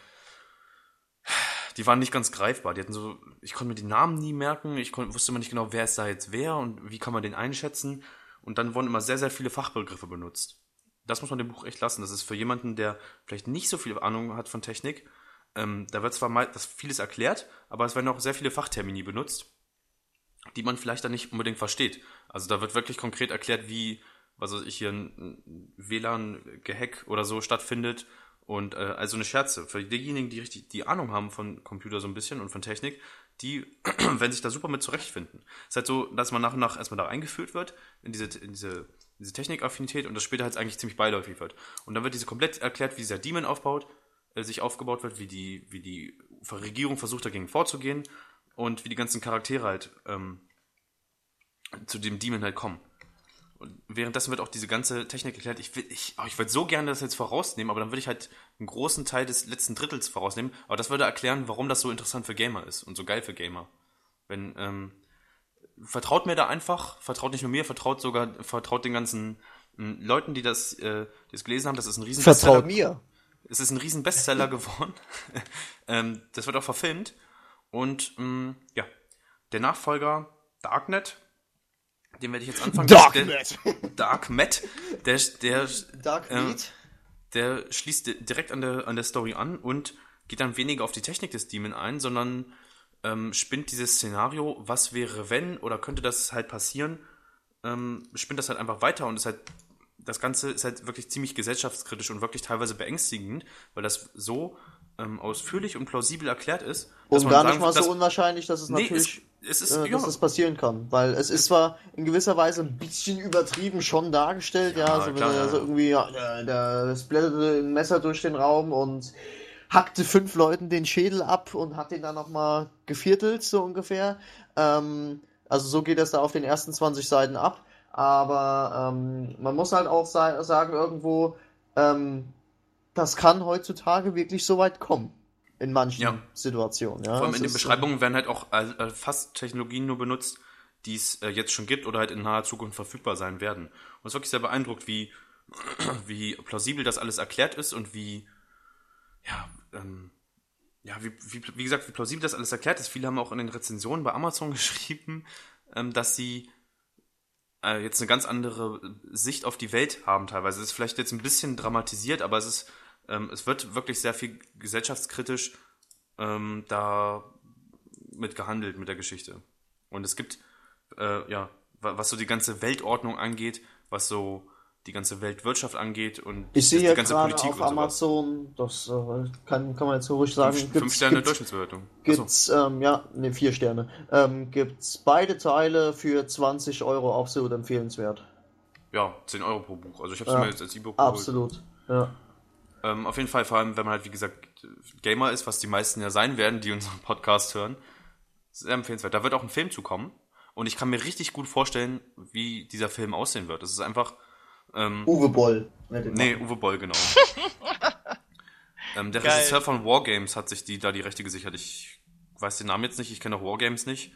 die waren nicht ganz greifbar. Die hatten so, ich konnte mir die Namen nie merken, ich kon, wusste immer nicht genau, wer ist da jetzt wer und wie kann man den einschätzen. Und dann wurden immer sehr, sehr viele Fachbegriffe benutzt. Das muss man dem Buch echt lassen. Das ist für jemanden, der vielleicht nicht so viel Ahnung hat von Technik, ähm, da wird zwar mal das vieles erklärt, aber es werden auch sehr viele Fachtermini benutzt, die man vielleicht dann nicht unbedingt versteht. Also da wird wirklich konkret erklärt, wie, was weiß ich, hier ein WLAN-Gehack oder so stattfindet. Und äh, also eine Scherze. Für diejenigen, die richtig die Ahnung haben von Computer so ein bisschen und von Technik, die werden sich da super mit zurechtfinden. Es ist halt so, dass man nach und nach erstmal da eingeführt wird, in diese, in diese, diese Technikaffinität und das später halt eigentlich ziemlich beiläufig wird. Und dann wird diese komplett erklärt, wie dieser Demon aufbaut, äh, sich aufgebaut wird, wie die, wie die Regierung versucht dagegen vorzugehen und wie die ganzen Charaktere halt ähm, zu dem Demon halt kommen. Und währenddessen wird auch diese ganze Technik erklärt. Ich will, ich, oh, ich würde so gerne das jetzt vorausnehmen, aber dann würde ich halt einen großen Teil des letzten Drittels vorausnehmen. Aber das würde erklären, warum das so interessant für Gamer ist und so geil für Gamer. Wenn, ähm, vertraut mir da einfach, vertraut nicht nur mir, vertraut sogar, vertraut den ganzen ähm, Leuten, die das, äh, die das gelesen haben. Das ist ein riesen Vertraut mir. Es ist ein riesen Bestseller geworden. ähm, das wird auch verfilmt. Und ähm, ja, der Nachfolger Darknet, den werde ich jetzt anfangen. Darknet. Darknet, der, der, Dark Meat. der schließt di- direkt an der, an der Story an und geht dann weniger auf die Technik des Demon ein, sondern ähm, spinnt dieses Szenario, was wäre wenn oder könnte das halt passieren, ähm, spinnt das halt einfach weiter und ist halt, das Ganze ist halt wirklich ziemlich gesellschaftskritisch und wirklich teilweise beängstigend, weil das so ähm, ausführlich und plausibel erklärt ist, dass Und gar nicht sagen- mal so dass- unwahrscheinlich, dass es Nee, natürlich, es, es ist, äh, ja, dass das passieren kann. Weil es ist zwar in gewisser Weise ein bisschen übertrieben schon dargestellt, ja, Ja, so, wenn klar, er ja. so irgendwie, ja, der, der splatterte ein Messer durch den Raum und hackte fünf Leuten den Schädel ab und hat den dann nochmal geviertelt, so ungefähr. Ähm, also so geht das da auf den ersten 20 Seiten ab. Aber ähm, man muss halt auch sa sagen, irgendwo, ähm, das kann heutzutage wirklich so weit kommen. In manchen Ja. Situationen. Ja, Vor allem in den äh, Beschreibungen werden halt auch äh, äh, fast Technologien nur benutzt, die es äh, jetzt schon gibt oder halt in naher Zukunft verfügbar sein werden. Und es ist wirklich sehr beeindruckt, wie, wie plausibel das alles erklärt ist und wie, ja, ähm, ja, wie, wie, wie gesagt, wie plausibel das alles erklärt ist. Viele haben auch in den Rezensionen bei Amazon geschrieben, ähm, dass sie äh, jetzt eine ganz andere Sicht auf die Welt haben teilweise. Es ist vielleicht jetzt ein bisschen dramatisiert, aber es ist, ähm, es wird wirklich sehr viel gesellschaftskritisch ähm, da mit gehandelt mit der Geschichte. Und es gibt, äh, ja, wa- was so die ganze Weltordnung angeht, was so die ganze Weltwirtschaft angeht und Ich sehe die ja ganze gerade Politik auf. Amazon, das äh, kann, kann man jetzt so ruhig sagen, Fünf, gibt's- fünf Sterne gibt's- Durchschnittsbewertung. Gibt's, ähm, ja, ne, vier Sterne. Ähm, gibt's beide Teile für 20 Euro absolut empfehlenswert. Ja, 10 Euro pro Buch. Also ich habe es Ja, mir jetzt als E-Book geholt. Absolut. Ja. Ähm, auf jeden Fall, vor allem, wenn man halt, wie gesagt, Gamer ist, was die meisten ja sein werden, die unseren Podcast hören. Sehr empfehlenswert. Da wird auch ein Film zu kommen. Und ich kann mir richtig gut vorstellen, wie dieser Film aussehen wird. Es ist einfach, ähm, Uwe Boll. nee. Uwe Boll, genau. ähm, der Geil. Regisseur von Wargames hat sich die, da die Rechte gesichert. Ich weiß den Namen jetzt nicht, ich kenne auch Wargames nicht.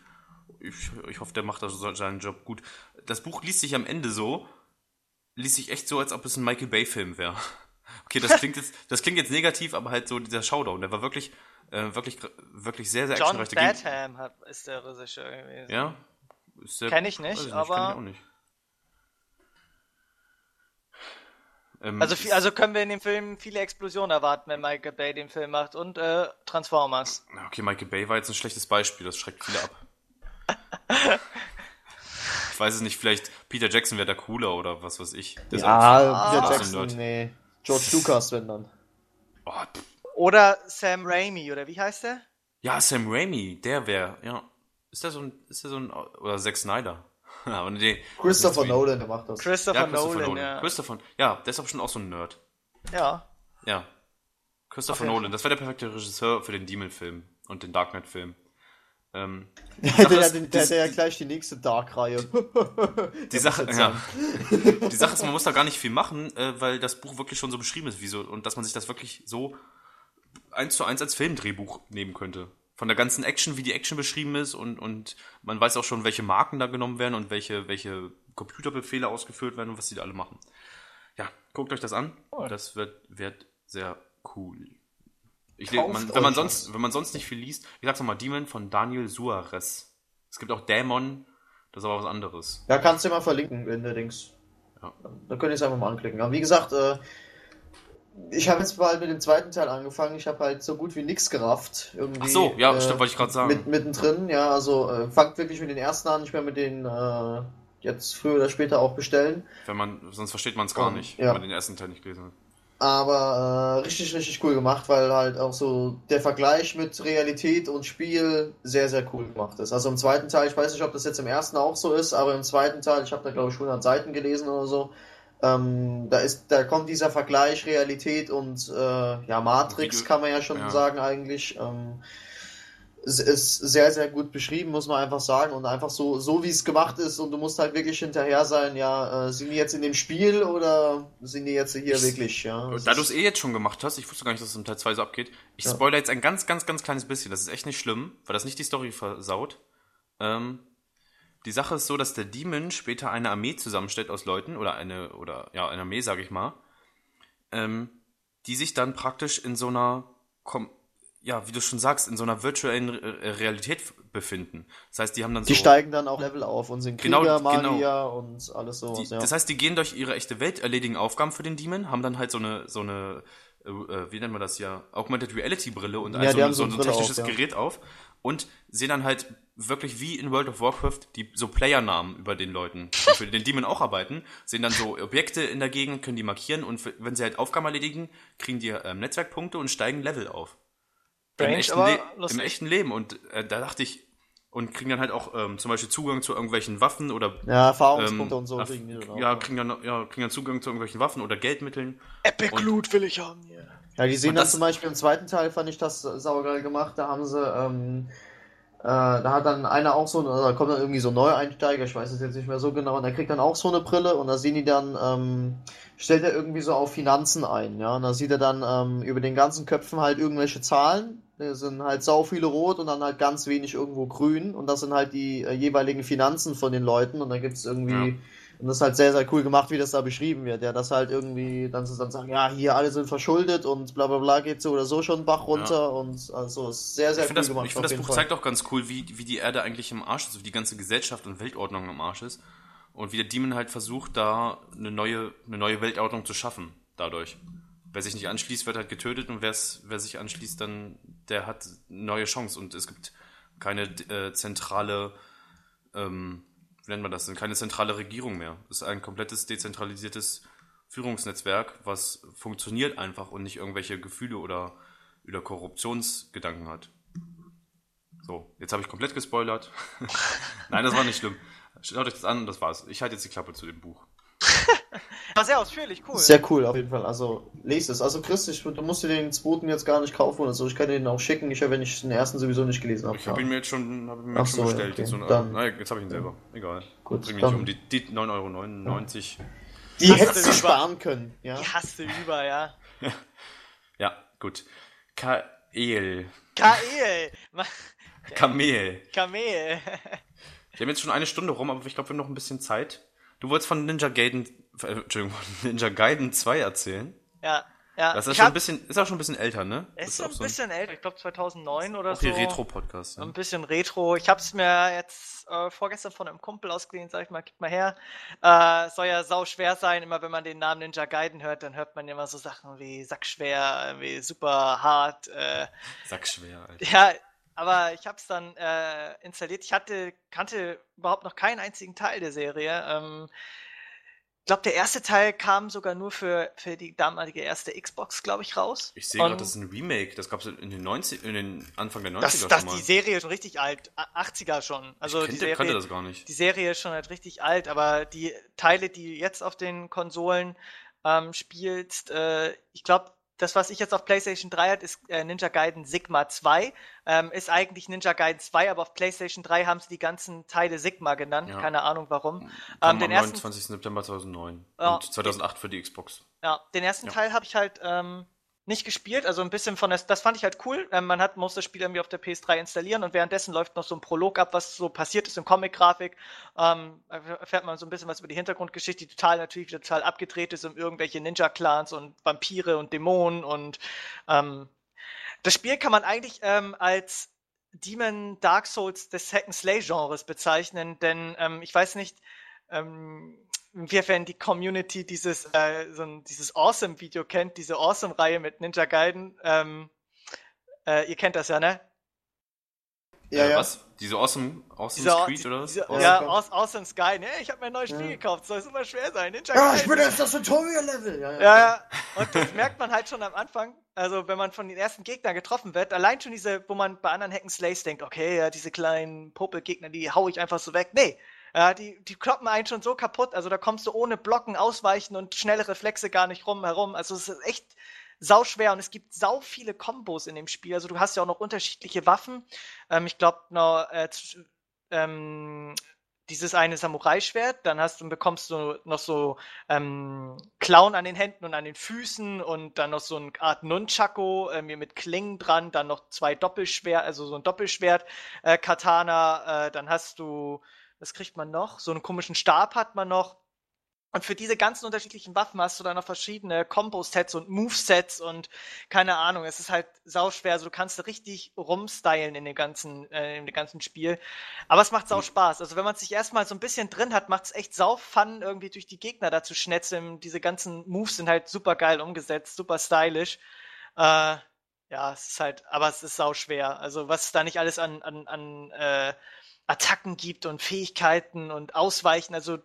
Ich, ich hoffe, der macht also seinen Job gut. Das Buch liest sich am Ende so, liest sich echt so, als ob es ein Michael Bay-Film wäre. Okay, das klingt jetzt, das klingt jetzt negativ, aber halt so dieser Showdown, der war wirklich, äh, wirklich, wirklich sehr, sehr John actionreich. Ging- Batham hat, ist der Regisseur gewesen. Ja. Ist der- Kenn ich nicht, weiß aber- kenn ich auch nicht. Ähm, Also, viel, also können wir in dem Film viele Explosionen erwarten, wenn Michael Bay den Film macht und äh, Transformers. Okay, Michael Bay war jetzt ein schlechtes Beispiel, das schreckt viele ab. ich weiß es nicht, vielleicht Peter Jackson wäre da cooler oder was weiß ich. Der Ja, Peter Ah, Jackson, nee. George Lucas, wenn dann. Oh. Oder Sam Raimi, oder wie heißt der? ja, Sam Raimi, der wäre, ja. Ist der so ein, ist der so ein, oder Zack Snyder. Aber nee. Christopher das ist Nolan, der macht das. Christopher, Ja, Christopher Nolan, Nolan. ja. Christopher, ja, der ist aber schon auch so ein Nerd. ja. Ja. Christopher Okay. Nolan, das wäre der perfekte Regisseur für den Demon-Film und den Dark Knight-Film. Ähm, Der, ist, der, die- der, der ja gleich die nächste Dark-Reihe. Die Sache, ja. die Sache ist, man muss da gar nicht viel machen, äh, weil das Buch wirklich schon so beschrieben ist, wie so, und dass man sich das wirklich so eins zu eins als Filmdrehbuch nehmen könnte. Von der ganzen Action, wie die Action beschrieben ist und, und man weiß auch schon, welche Marken da genommen werden und welche, welche Computerbefehle ausgeführt werden und was die da alle machen. Ja, guckt euch das an. Das wird, wird sehr cool. Ich man, wenn man sonst, wenn man sonst nicht viel liest, ich sag's nochmal, Demon von Daniel Suarez. Es gibt auch Dämon, das ist aber was anderes. Ja, kannst du mal verlinken in der Dings. Ja. Da könnt ihr es einfach mal anklicken. Aber wie gesagt, äh, ich habe jetzt bald mit dem zweiten Teil angefangen. Ich habe halt so gut wie nichts gerafft. Irgendwie, Ach so, ja, äh, stimmt, wollte ich gerade sagen. Mit, mittendrin, ja, also äh, fangt wirklich mit den ersten an, nicht mehr mit den äh, jetzt früher oder später auch bestellen. Wenn man, sonst versteht man es gar Oh, nicht, ja. wenn man den ersten Teil nicht gelesen hat. Aber äh, richtig, richtig cool gemacht, weil halt auch so der Vergleich mit Realität und Spiel sehr, sehr cool gemacht ist. Also im zweiten Teil, ich weiß nicht, ob das jetzt im ersten auch so ist, aber im zweiten Teil, ich habe da glaube ich 100 Seiten gelesen oder so, ähm, da ist, da kommt dieser Vergleich Realität und äh, ja Matrix Video- kann man ja schon ja. sagen eigentlich. Ähm, es ist sehr, sehr gut beschrieben, muss man einfach sagen. Und einfach so, so wie es gemacht ist. Und du musst halt wirklich hinterher sein, ja, äh, sind die jetzt in dem Spiel oder sind die jetzt hier Ich- wirklich, ja? Da du es eh jetzt schon gemacht hast, ich wusste gar nicht, dass es im Teil 2 so abgeht. Ich Ja. spoilere jetzt ein ganz, ganz, ganz kleines bisschen. Das ist echt nicht schlimm, weil das nicht die Story versaut. Ähm, die Sache ist so, dass der Demon später eine Armee zusammenstellt aus Leuten, oder eine, oder ja, eine Armee, sage ich mal, ähm, die sich dann praktisch in so einer, kom ja, wie du schon sagst, in so einer virtuellen äh, Realität befinden. Das heißt, die haben dann Die so. steigen dann auch Level auf und sind Genau, Krieger, genau. Magier und alles Die, ja. Das heißt, die gehen durch ihre echte Welt, erledigen Aufgaben für den Demon, haben dann halt so eine, so eine, äh, äh, wie nennt man das hier, Augmented Reality Brille und Ja, also die so, so so ein technisches auf, ja. Gerät auf und sehen dann halt wirklich wie in World of Warcraft die so Playernamen über den Leuten, die für den Demon auch arbeiten, sehen dann so Objekte in der Gegend, können die markieren und für- wenn sie halt Aufgaben erledigen, kriegen die ähm, Netzwerkpunkte und steigen Level auf. Im echten. Im echten Leben und äh, da dachte ich, und kriegen dann halt auch ähm, zum Beispiel Zugang zu irgendwelchen Waffen oder ja, Erfahrungspunkte ähm, und so Erf- kriegen ja, kriegen dann, ja, kriegen dann Zugang zu irgendwelchen Waffen oder Geldmitteln. Epic Und- Loot will ich haben. Ja, die sehen Und dann das- zum Beispiel im zweiten Teil, fand ich das saugeil gemacht. Da haben sie, ähm, äh, da hat dann einer auch so, eine, da kommt dann irgendwie so ein Neueinsteiger, ich weiß es jetzt nicht mehr so genau, und der kriegt dann auch so eine Brille und da sehen die dann, ähm, stellt er irgendwie so auf Finanzen ein, ja, und da sieht er dann ähm, über den ganzen Köpfen halt irgendwelche Zahlen. Da sind halt sau viele rot und dann halt ganz wenig irgendwo grün und das sind halt die äh, jeweiligen Finanzen von den Leuten und da gibt's irgendwie. Ja. Und das ist halt sehr, sehr cool gemacht, wie das da beschrieben wird. Ja, das halt irgendwie, dann zu dann sagen, ja, hier alle sind verschuldet und bla bla bla geht so oder so schon Bach runter und also ist sehr, sehr Ich cool finde das, gemacht. ich find auf das Buch Fall. zeigt auch ganz cool, wie, wie die Erde eigentlich im Arsch ist, wie die ganze Gesellschaft und Weltordnung im Arsch ist. Und wie der Demon halt versucht, da eine neue, eine neue Weltordnung zu schaffen, dadurch. Wer sich nicht anschließt, wird halt getötet und wer's, wer sich anschließt, dann, der hat eine neue Chance. Und es gibt keine äh, zentrale, ähm, nennt man das denn, keine zentrale Regierung mehr. Es ist ein komplettes dezentralisiertes Führungsnetzwerk, was funktioniert einfach und nicht irgendwelche Gefühle oder, oder Korruptionsgedanken hat. So, jetzt habe ich komplett gespoilert. Nein, das war nicht schlimm. Schaut euch das an und das war's. Ich halte jetzt die Klappe zu dem Buch. War sehr ausführlich, cool. Sehr cool, auf jeden Fall. Also, lest es. Also, Chris, ich, du musst dir den zweiten jetzt gar nicht kaufen oder so. Ich kann dir den auch schicken, ich, wenn ich den ersten sowieso nicht gelesen habe. Ich habe ihn mir jetzt schon, hab ihn mir Ach jetzt schon so, bestellt. okay. Jetzt, so, Dann- nein, jetzt habe ich ihn selber. Egal. Gut, Bring mich um die, die 9,99 Euro. Die Hast hättest du sparen können, ja. Die hast du über, ja. Ja, gut. Kael. Kael. Kamel. Kamel. Wir haben jetzt schon eine Stunde rum, aber ich glaube, wir haben noch ein bisschen Zeit. Du wolltest von Ninja Gaiden, äh, Entschuldigung, Ninja Gaiden 2 erzählen. Ja, Ja, Das ist, schon hab- ein bisschen, ist auch schon ein bisschen älter, ne? Ist auch ein so bisschen älter, ich glaube 2009 oder Auch so. die Retro-Podcast. Ein Ne? bisschen Retro. Ich habe es mir jetzt äh, vorgestern von einem Kumpel ausgeliehen, sag ich mal, gib mal her. Äh, soll ja sau schwer sein. Immer wenn man den Namen Ninja Gaiden hört, dann hört man immer so Sachen wie sackschwer, wie super hart. Äh, Sag schwer, Alter. ja, aber ich habe es dann äh, installiert. Ich hatte kannte überhaupt noch keinen einzigen Teil der Serie. Ähm, ich glaube, der erste Teil kam sogar nur für, für die damalige erste Xbox, glaube ich, raus. Ich sehe gerade, das ist ein Remake. Das gab es in den 90, in den Anfang der 90er Das, schon das, mal. die Serie ist schon richtig alt. A- 80er schon. Also ich die kannte, Serie, kannte das gar nicht. die Serie ist schon halt richtig alt, aber die Teile, die jetzt auf den Konsolen ähm, spielst, äh, ich glaube, das, was ich jetzt auf PlayStation 3 hat, ist äh, Ninja Gaiden Sigma 2. Ähm, ist eigentlich Ninja Gaiden 2, aber auf PlayStation 3 haben sie die ganzen Teile Sigma genannt. Ja. Keine Ahnung warum. Ähm, den am ersten 29. September 2009 Ja. und 2008 für die Xbox. Ja, den ersten Ja. Teil habe ich halt ähm, nicht gespielt, also ein bisschen von der, das fand ich halt cool. Ähm, man hat, muss das Spiel irgendwie auf der PS3 installieren und währenddessen läuft noch so ein Prolog ab, was so passiert ist in Comic-Grafik. Ähm, erfährt man so ein bisschen was über die Hintergrundgeschichte, die total natürlich total abgedreht ist um irgendwelche Ninja-Clans und Vampire und Dämonen und ähm, das Spiel kann man eigentlich ähm, als Demon Dark Souls des Hack and Slay Genres bezeichnen, denn ähm, ich weiß nicht, ähm, inwiefern die Community dieses äh, so ein, dieses Awesome Video kennt, diese Awesome Reihe mit Ninja Gaiden. Ähm, äh, ihr kennt das ja, ne? Ja, äh, ja. Was? Diese Awesome, awesome Dieser, Street oder was? Diese, Awesome- ja, Awesome Sky. Ne, ich habe mir ein neues Spiel Ja. gekauft. Soll super schwer sein. Ninja Ah, ich bin erst das Tutorial-Level. Ja, ja. Ja, ja. Und das merkt man halt schon am Anfang. Also, wenn man von den ersten Gegnern getroffen wird, allein schon diese, wo man bei anderen Hacken Slays denkt, okay, ja, diese kleinen Popelgegner, die hau ich einfach so weg. Nee. Ja, die, die kloppen einen schon so kaputt. Also, da kommst du ohne Blocken, Ausweichen und schnelle Reflexe gar nicht rum herum. Also, es ist echt sau schwer und es gibt sau viele Kombos in dem Spiel. Also, du hast ja auch noch unterschiedliche Waffen. Ähm, ich glaube, noch, äh, ähm, dieses eine Samurai-Schwert, dann hast du, bekommst du noch so ähm, Klauen an den Händen und an den Füßen und dann noch so eine Art Nunchako äh, mit Klingen dran, dann noch zwei Doppelschwert, also so ein Doppelschwert, äh, Katana, äh, dann hast du, was kriegt man noch? So einen komischen Stab hat man noch. Und für diese ganzen unterschiedlichen Waffen hast du dann noch verschiedene Combo-Sets und Move-Sets und keine Ahnung, es ist halt sauschwer, also du kannst richtig rumstylen in dem ganzen, äh, in dem ganzen Spiel. Aber es macht sau Spaß. Also wenn man sich erstmal so ein bisschen drin hat, macht es echt sau Fun, irgendwie durch die Gegner da zu schnetzeln. Diese ganzen Moves sind halt super geil umgesetzt, super stylisch. Äh, ja, es ist halt, aber es ist sau schwer. Also was es da nicht alles an, an, an äh, Attacken gibt und Fähigkeiten und Ausweichen. Also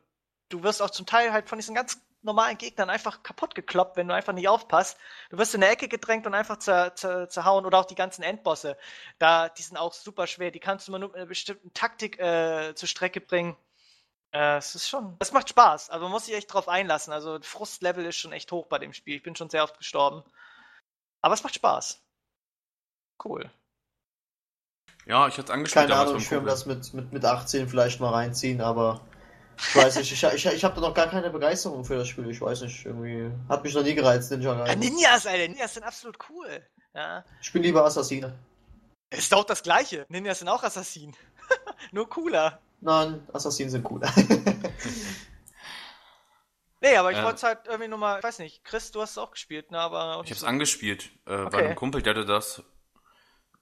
du wirst auch zum Teil halt von diesen ganz normalen Gegnern einfach kaputt gekloppt, wenn du einfach nicht aufpasst. Du wirst in eine Ecke gedrängt und einfach zer, zer, zerhauen oder auch die ganzen Endbosse. Da, die sind auch super schwer. Die kannst du mal nur mit einer bestimmten Taktik äh, zur Strecke bringen. Äh, es ist schon, es macht Spaß, aber man muss sich echt drauf einlassen. Also Frustlevel ist schon echt hoch bei dem Spiel. Ich bin schon sehr oft gestorben. Aber es macht Spaß. Cool. Ja, ich hatte angespielt Keine Ahnung, ich Kumpel. das mit, mit, mit 18 vielleicht mal reinziehen, aber ich weiß nicht, ich, ich, ich habe da noch gar keine Begeisterung für das Spiel. Ich weiß nicht, irgendwie hat mich noch nie gereizt, Ninja Ja, Gaiden. Ninjas, Alter, Ninjas sind absolut cool. Ja. Ich bin lieber Assassine. Ist doch das Gleiche. Ninjas sind auch Assassinen. Nur cooler. Nein, Assassinen sind cooler. Nee, aber ich Ja. wollte es halt irgendwie nur mal, ich weiß nicht, Chris, du hast es auch gespielt, ne? Aber Ich hab's so- angespielt äh, bei Okay. einem Kumpel, der hatte das.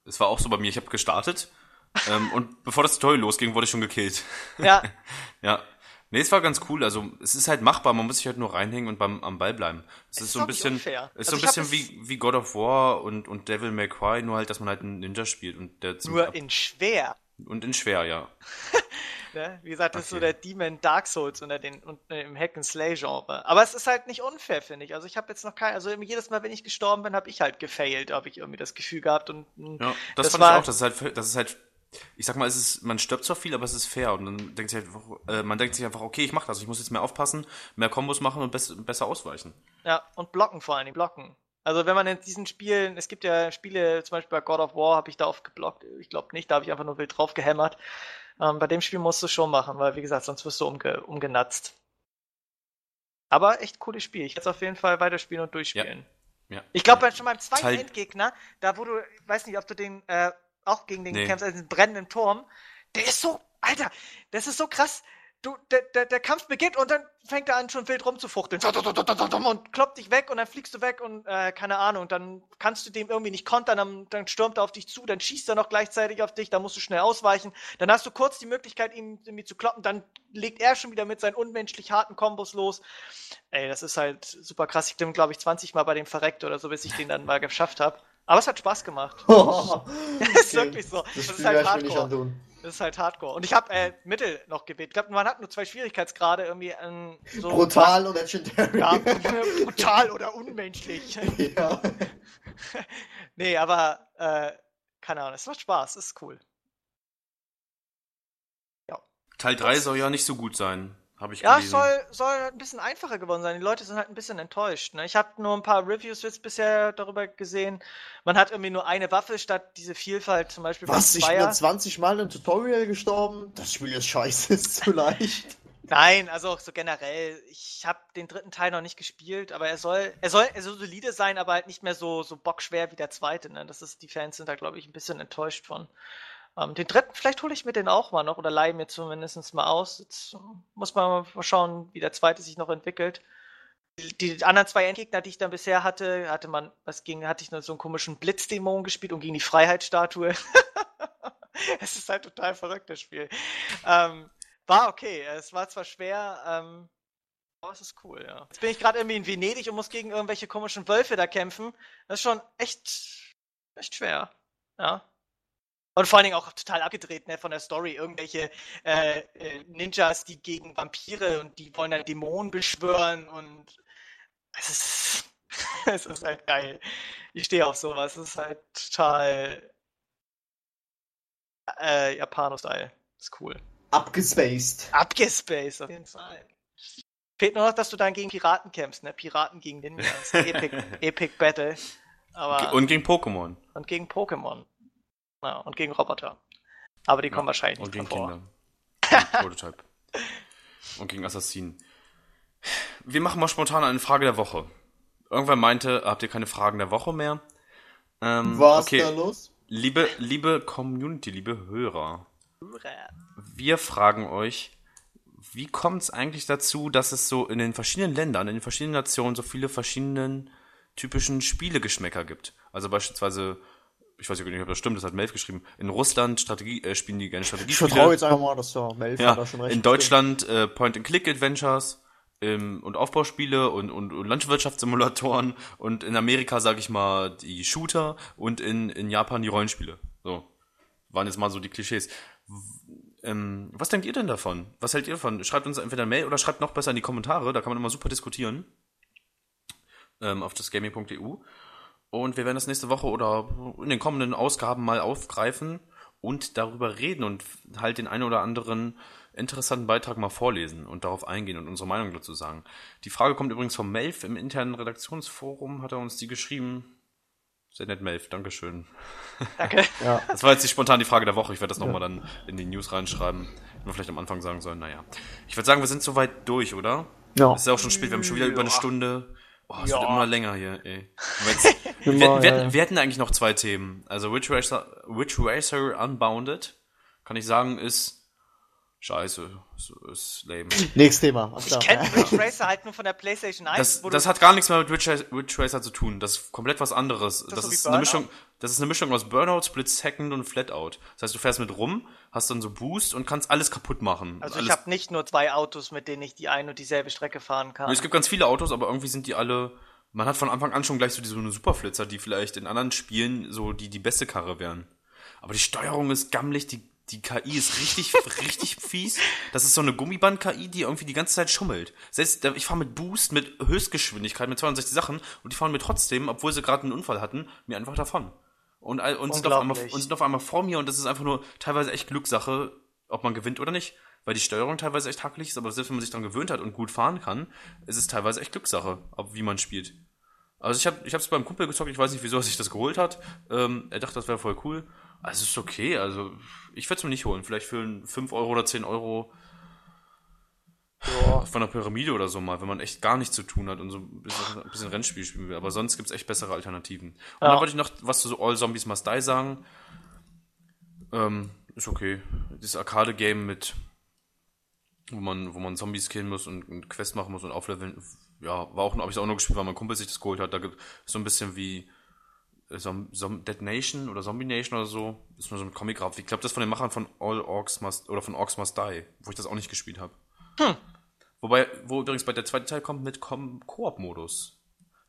Es war auch so bei mir, ich habe gestartet ähm, und bevor das Tutorial losging, wurde ich schon gekillt. Ja, Ja. Nee, es war ganz cool. Also es ist halt machbar, man muss sich halt nur reinhängen und beim, am Ball bleiben. Es ist, ist so ein bisschen, ist Also so ein bisschen wie, wie God of War und, und Devil May Cry, nur halt, dass man halt einen Ninja spielt und der nur ab- in schwer. und in schwer, ja. Ne? Wie gesagt, das ist so Okay. der Demon Dark Souls unter den und, äh, im Hack and Slay Genre. Aber es ist halt nicht unfair, finde ich. Also ich habe jetzt noch kein, also jedes Mal, wenn ich gestorben bin, habe ich halt gefailt, habe ich irgendwie das Gefühl gehabt und mh, Ja, das, Das fand war- ich auch. Das ist halt, das ist halt, ich sag mal, es ist, man stirbt zwar viel, aber es ist fair. Und dann denkt sich halt, äh, man denkt sich einfach, okay, ich mach das, ich muss jetzt mehr aufpassen, mehr Kombos machen und bess besser ausweichen. Ja, und blocken vor allen Dingen, blocken. Also wenn man in diesen Spielen, es gibt ja Spiele, zum Beispiel bei God of War habe ich da oft geblockt, ich glaube nicht, da habe ich einfach nur wild drauf gehämmert. Ähm, bei dem Spiel musst du schon machen, weil wie gesagt, sonst wirst du umge umgenatzt. Aber echt cooles Spiel. Ich werde es auf jeden Fall weiterspielen und durchspielen. Ja. Ich glaube schon beim zweiten Teil- Endgegner, da wo du, ich weiß nicht, ob du den äh, auch gegen den Nee. kämpfst, also diesen brennenden Turm, der ist so, Alter, das ist so krass. Du, der, der, der Kampf beginnt und dann fängt er an, schon wild rumzufuchteln. Und kloppt dich weg und dann fliegst du weg und äh, keine Ahnung, dann kannst du dem irgendwie nicht kontern, dann, dann stürmt er auf dich zu, dann schießt er noch gleichzeitig auf dich, dann musst du schnell ausweichen. Dann hast du kurz die Möglichkeit, ihn irgendwie zu kloppen, dann legt er schon wieder mit seinen unmenschlich harten Kombos los. Ey, das ist halt super krass. Ich bin, glaube ich, 20 Mal bei dem verreckt oder so, bis ich den dann mal geschafft habe. Aber es hat Spaß gemacht. Oh, Das ist wirklich so. Das, Das, ist halt Hardcore. Das ist halt Hardcore. Und ich habe äh, Mittel noch gewählt. Ich glaube, man hat nur zwei Schwierigkeitsgrade irgendwie. Ähm, so Brutal und Legendary. Ja, brutal oder unmenschlich. ja. nee, aber äh, keine Ahnung, es macht Spaß, es ist cool. Teil 3 soll ja nicht so gut sein, habe ich Ja, es gelesen. soll, soll halt ein bisschen einfacher geworden sein. Die Leute sind halt ein bisschen enttäuscht. Ne? Ich habe nur ein paar Reviews jetzt bisher darüber gesehen. Man hat irgendwie nur eine Waffe statt diese Vielfalt, zum Beispiel Was? Ich bin Zweier. 20 Mal im Tutorial gestorben? Das Spiel ist scheiße, ist zu leicht. Nein, also auch so generell. Ich habe den dritten Teil noch nicht gespielt, aber er soll, er soll, er soll solide sein, aber halt nicht mehr so, so bockschwer wie der zweite. Ne? Das ist, die Fans sind da, glaube ich, ein bisschen enttäuscht von. Ähm, den dritten, vielleicht hole ich mir den auch mal noch oder leihe mir zumindest mal aus. Jetzt äh, muss man mal schauen, wie der zweite sich noch entwickelt. Die, die anderen zwei Endgegner, die ich dann bisher hatte, hatte man, was ging, hatte ich nur so einen komischen Blitzdämon gespielt und gegen die Freiheitsstatue. es ist halt total verrückt, das Spiel. Ähm, war okay. Es war zwar schwer, ähm, aber es ist cool, ja. Jetzt bin ich gerade irgendwie in Venedig und muss gegen irgendwelche komischen Wölfe da kämpfen. Das ist schon echt, echt schwer. Ja. Und vor allen Dingen auch total abgedreht, ne, von der Story. Irgendwelche äh, äh, Ninjas, die gegen Vampire und die wollen dann Dämonen beschwören und es ist, es ist halt geil. Ich stehe auf sowas. Es ist halt total äh, Japano-Style. Ist cool. Abgespaced. Abgespaced, auf jeden Fall. Fehlt nur noch, dass du dann gegen Piraten kämpfst, ne? Piraten gegen Ninjas. Epic, Epic Battle. Aber, Und gegen Pokémon. und gegen Pokémon. Ja, und gegen Roboter. Aber die kommen wahrscheinlich Und nicht gegen davor. Kinder. Und Prototype. Und gegen Assassinen. Wir machen mal spontan eine Frage der Woche. Irgendwer meinte, habt ihr keine Fragen der Woche mehr? Ähm, Was okay. da los? Liebe, liebe Community, liebe Hörer, wir fragen euch, wie kommt es eigentlich dazu, dass es so in den verschiedenen Ländern, in den verschiedenen Nationen so viele verschiedenen typischen Spielegeschmäcker gibt? Also beispielsweise, ich weiß nicht, ob das stimmt, das hat Melf geschrieben, in Russland Strategie, äh, spielen die gerne Ich Strategiespiele. vertraue jetzt einfach mal, dass der Melf Ja, hat da schon recht. in Deutschland äh, Point-and-Click-Adventures ähm, und Aufbauspiele und, und, und Landwirtschaftssimulatoren und in Amerika, sag ich mal, die Shooter und in, in Japan die Rollenspiele. So. Waren jetzt mal so die Klischees. Ähm, was denkt ihr denn davon? Was hält ihr davon? Schreibt uns entweder eine Mail oder schreibt noch besser in die Kommentare, da kann man immer super diskutieren. Ähm, auf das gaming.eu. Und wir werden das nächste Woche oder in den kommenden Ausgaben mal aufgreifen und darüber reden und halt den einen oder anderen interessanten Beitrag mal vorlesen und darauf eingehen und unsere Meinung dazu sagen. Die Frage kommt übrigens vom Melf im internen Redaktionsforum, hat er uns die geschrieben. Sehr nett, Melf, Dankeschön. Danke. Ja. Das war jetzt die spontan die Frage der Woche. Ich werde das nochmal dann in die News reinschreiben. Hätten wir vielleicht am Anfang sagen sollen, naja. Ich würde sagen, wir sind soweit durch, oder? Ja. Es ist ja auch schon spät, wir haben schon wieder über eine Ja. Stunde. Oh, es Ja. wird immer länger hier, ey. Jetzt, wir, Immer, wir, ja. wir hatten eigentlich noch zwei Themen. Also Witch Racer, Witch Racer Unbounded, kann ich sagen, ist scheiße. Ist, ist lame. Nächstes Thema. Ich kenne Ridge Racer halt nur von der PlayStation 1. Das, das hat gar nichts mehr mit Witch, Racer- Witch Racer zu tun. Das ist komplett was anderes. Das, so wie ist eine? Mischung, das ist eine Mischung aus Burnout, Split Second und Flatout. Das heißt, du fährst mit rum, hast dann so Boost und kannst alles kaputt machen. also alles ich habe nicht nur zwei Autos, mit denen ich die ein und dieselbe Strecke fahren kann. Es gibt ganz viele Autos, aber irgendwie sind die alle. Man hat von Anfang an schon gleich so diese so eine Superflitzer, die vielleicht in anderen Spielen so die, die beste Karre wären. Aber die Steuerung ist gammelig, die, die KI ist richtig, richtig fies. Das ist so eine Gummiband-KI, die irgendwie die ganze Zeit schummelt. Selbst, ich fahre mit Boost, mit Höchstgeschwindigkeit, mit 62 Sachen und die fahren mir trotzdem, obwohl sie gerade einen Unfall hatten, mir einfach davon. Und, und, sind auf einmal, und sind auf einmal vor mir und das ist einfach nur teilweise echt Glückssache, ob man gewinnt oder nicht. Weil die Steuerung teilweise echt hakelig ist, aber selbst wenn man sich daran gewöhnt hat und gut fahren kann, ist es teilweise echt Glückssache, ob wie man spielt. Also ich habe ich hab's beim Kumpel gezockt, ich weiß nicht, wieso er sich das geholt hat. Ähm, er dachte, das wäre voll cool. Also es ist okay, also ich würde es mir nicht holen. Vielleicht für 5 Euro oder 10 Euro von der Pyramide oder so mal, wenn man echt gar nichts zu tun hat und so ein bisschen, ein bisschen Rennspiel spielen will. Aber sonst gibt's echt bessere Alternativen. Und Ja. dann wollte ich noch was zu so All Zombies Must Die sagen. Ähm, ist okay. Das Arcade-Game mit wo man, wo man Zombies killen muss und, und Quest machen muss und aufleveln. Ja, war auch, habe ich auch nur gespielt, weil mein Kumpel sich das geholt hat. Da gibt so ein bisschen wie Zom Zom Dead Nation oder Zombie Nation oder so. Ist nur so ein Comic graf Ich glaube, das ist von den Machern von All Orcs Must oder von Orcs Must Die, wo ich das auch nicht gespielt habe. Hm. Wobei, wo übrigens bei der zweite Teil kommt mit Koop-Modus.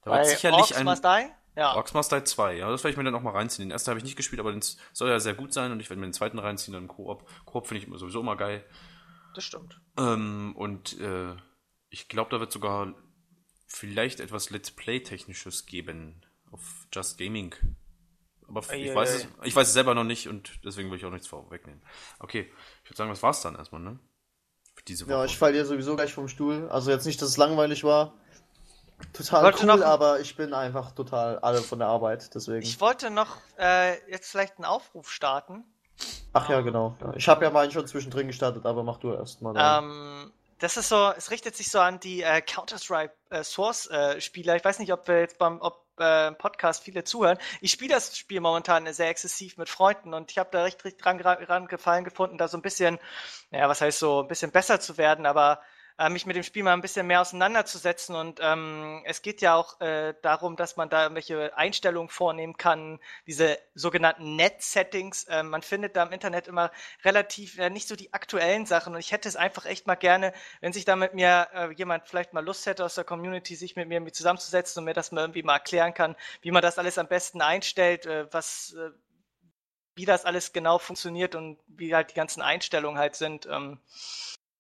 Da wird sicherlich Orcs ein. Must Die? Ja. Orcs Must Die 2, ja, das werde ich mir dann auch mal reinziehen. Den ersten habe ich nicht gespielt, aber den soll ja sehr gut sein und ich werde mir den zweiten reinziehen, dann Koop. Koop finde ich sowieso immer geil. Das stimmt. Ähm, und äh, ich glaube, da wird sogar vielleicht etwas Let's Play-Technisches geben auf Just Gaming. Aber ich, ei, weiß ei. Es, ich weiß es selber noch nicht und deswegen will ich auch nichts vorwegnehmen. Okay, ich würde sagen, das war's dann erstmal, ne? Für diese Woche. Ja, ich falle dir sowieso gleich vom Stuhl. Also jetzt nicht, dass es langweilig war. Total wollte cool, noch, aber ich bin einfach total alle von der Arbeit, deswegen. Ich wollte noch äh, jetzt vielleicht einen Aufruf starten. Ach ja, genau. Ich habe ja meinen schon zwischendrin gestartet, aber mach du erst mal. Ähm, das ist so, es richtet sich so an die äh, Counter-Strike äh, Source-Spieler. ich weiß nicht, ob wir jetzt beim ob, äh, Podcast viele zuhören. Ich spiele das Spiel momentan sehr exzessiv mit Freunden und ich habe da recht, recht dran, dran gefallen gefunden, da so ein bisschen, ja, was heißt so, ein bisschen besser zu werden, aber äh, mich mit dem Spiel mal ein bisschen mehr auseinanderzusetzen. Und ähm, es geht ja auch äh, darum, dass man da irgendwelche Einstellungen vornehmen kann, diese sogenannten Net-Settings. Äh, man findet da im Internet immer relativ äh, nicht so die aktuellen Sachen. Und ich hätte es einfach echt mal gerne, wenn sich da mit mir äh, jemand vielleicht mal Lust hätte aus der Community, sich mit mir zusammenzusetzen und mir das mal irgendwie mal erklären kann, wie man das alles am besten einstellt, äh, was äh, wie das alles genau funktioniert und wie halt die ganzen Einstellungen halt sind. Ähm,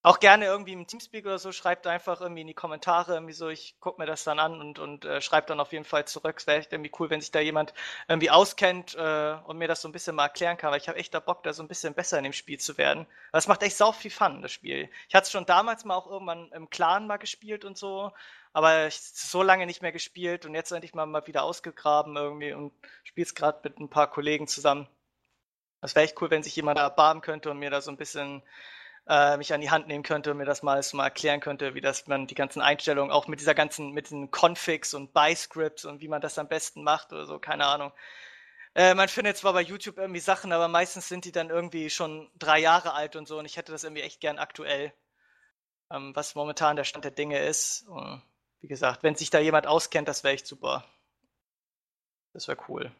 auch gerne irgendwie im Teamspeak oder so, schreibt einfach irgendwie in die Kommentare, irgendwie so, ich gucke mir das dann an und, und äh, schreibt dann auf jeden Fall zurück. Es wäre echt irgendwie cool, wenn sich da jemand irgendwie auskennt äh, und mir das so ein bisschen mal erklären kann, weil ich habe echt da Bock, da so ein bisschen besser in dem Spiel zu werden. Es macht echt sau viel Fun, das Spiel. Ich hatte es schon damals mal auch irgendwann im Clan mal gespielt und so, aber ich so lange nicht mehr gespielt und jetzt endlich mal, mal wieder ausgegraben irgendwie und spiele es gerade mit ein paar Kollegen zusammen. Das wäre echt cool, wenn sich jemand da erbarmen könnte und mir da so ein bisschen äh, mich an die Hand nehmen könnte und mir das mal, mal erklären könnte, wie das man die ganzen Einstellungen auch mit dieser ganzen, mit den Configs und By-Scripts und wie man das am besten macht oder so, keine Ahnung. Äh, man findet zwar bei YouTube irgendwie Sachen, aber meistens sind die dann irgendwie schon drei Jahre alt und so und ich hätte das irgendwie echt gern aktuell, ähm, was momentan der Stand der Dinge ist. Und wie gesagt, wenn sich da jemand auskennt, das wäre echt super. Das wäre cool.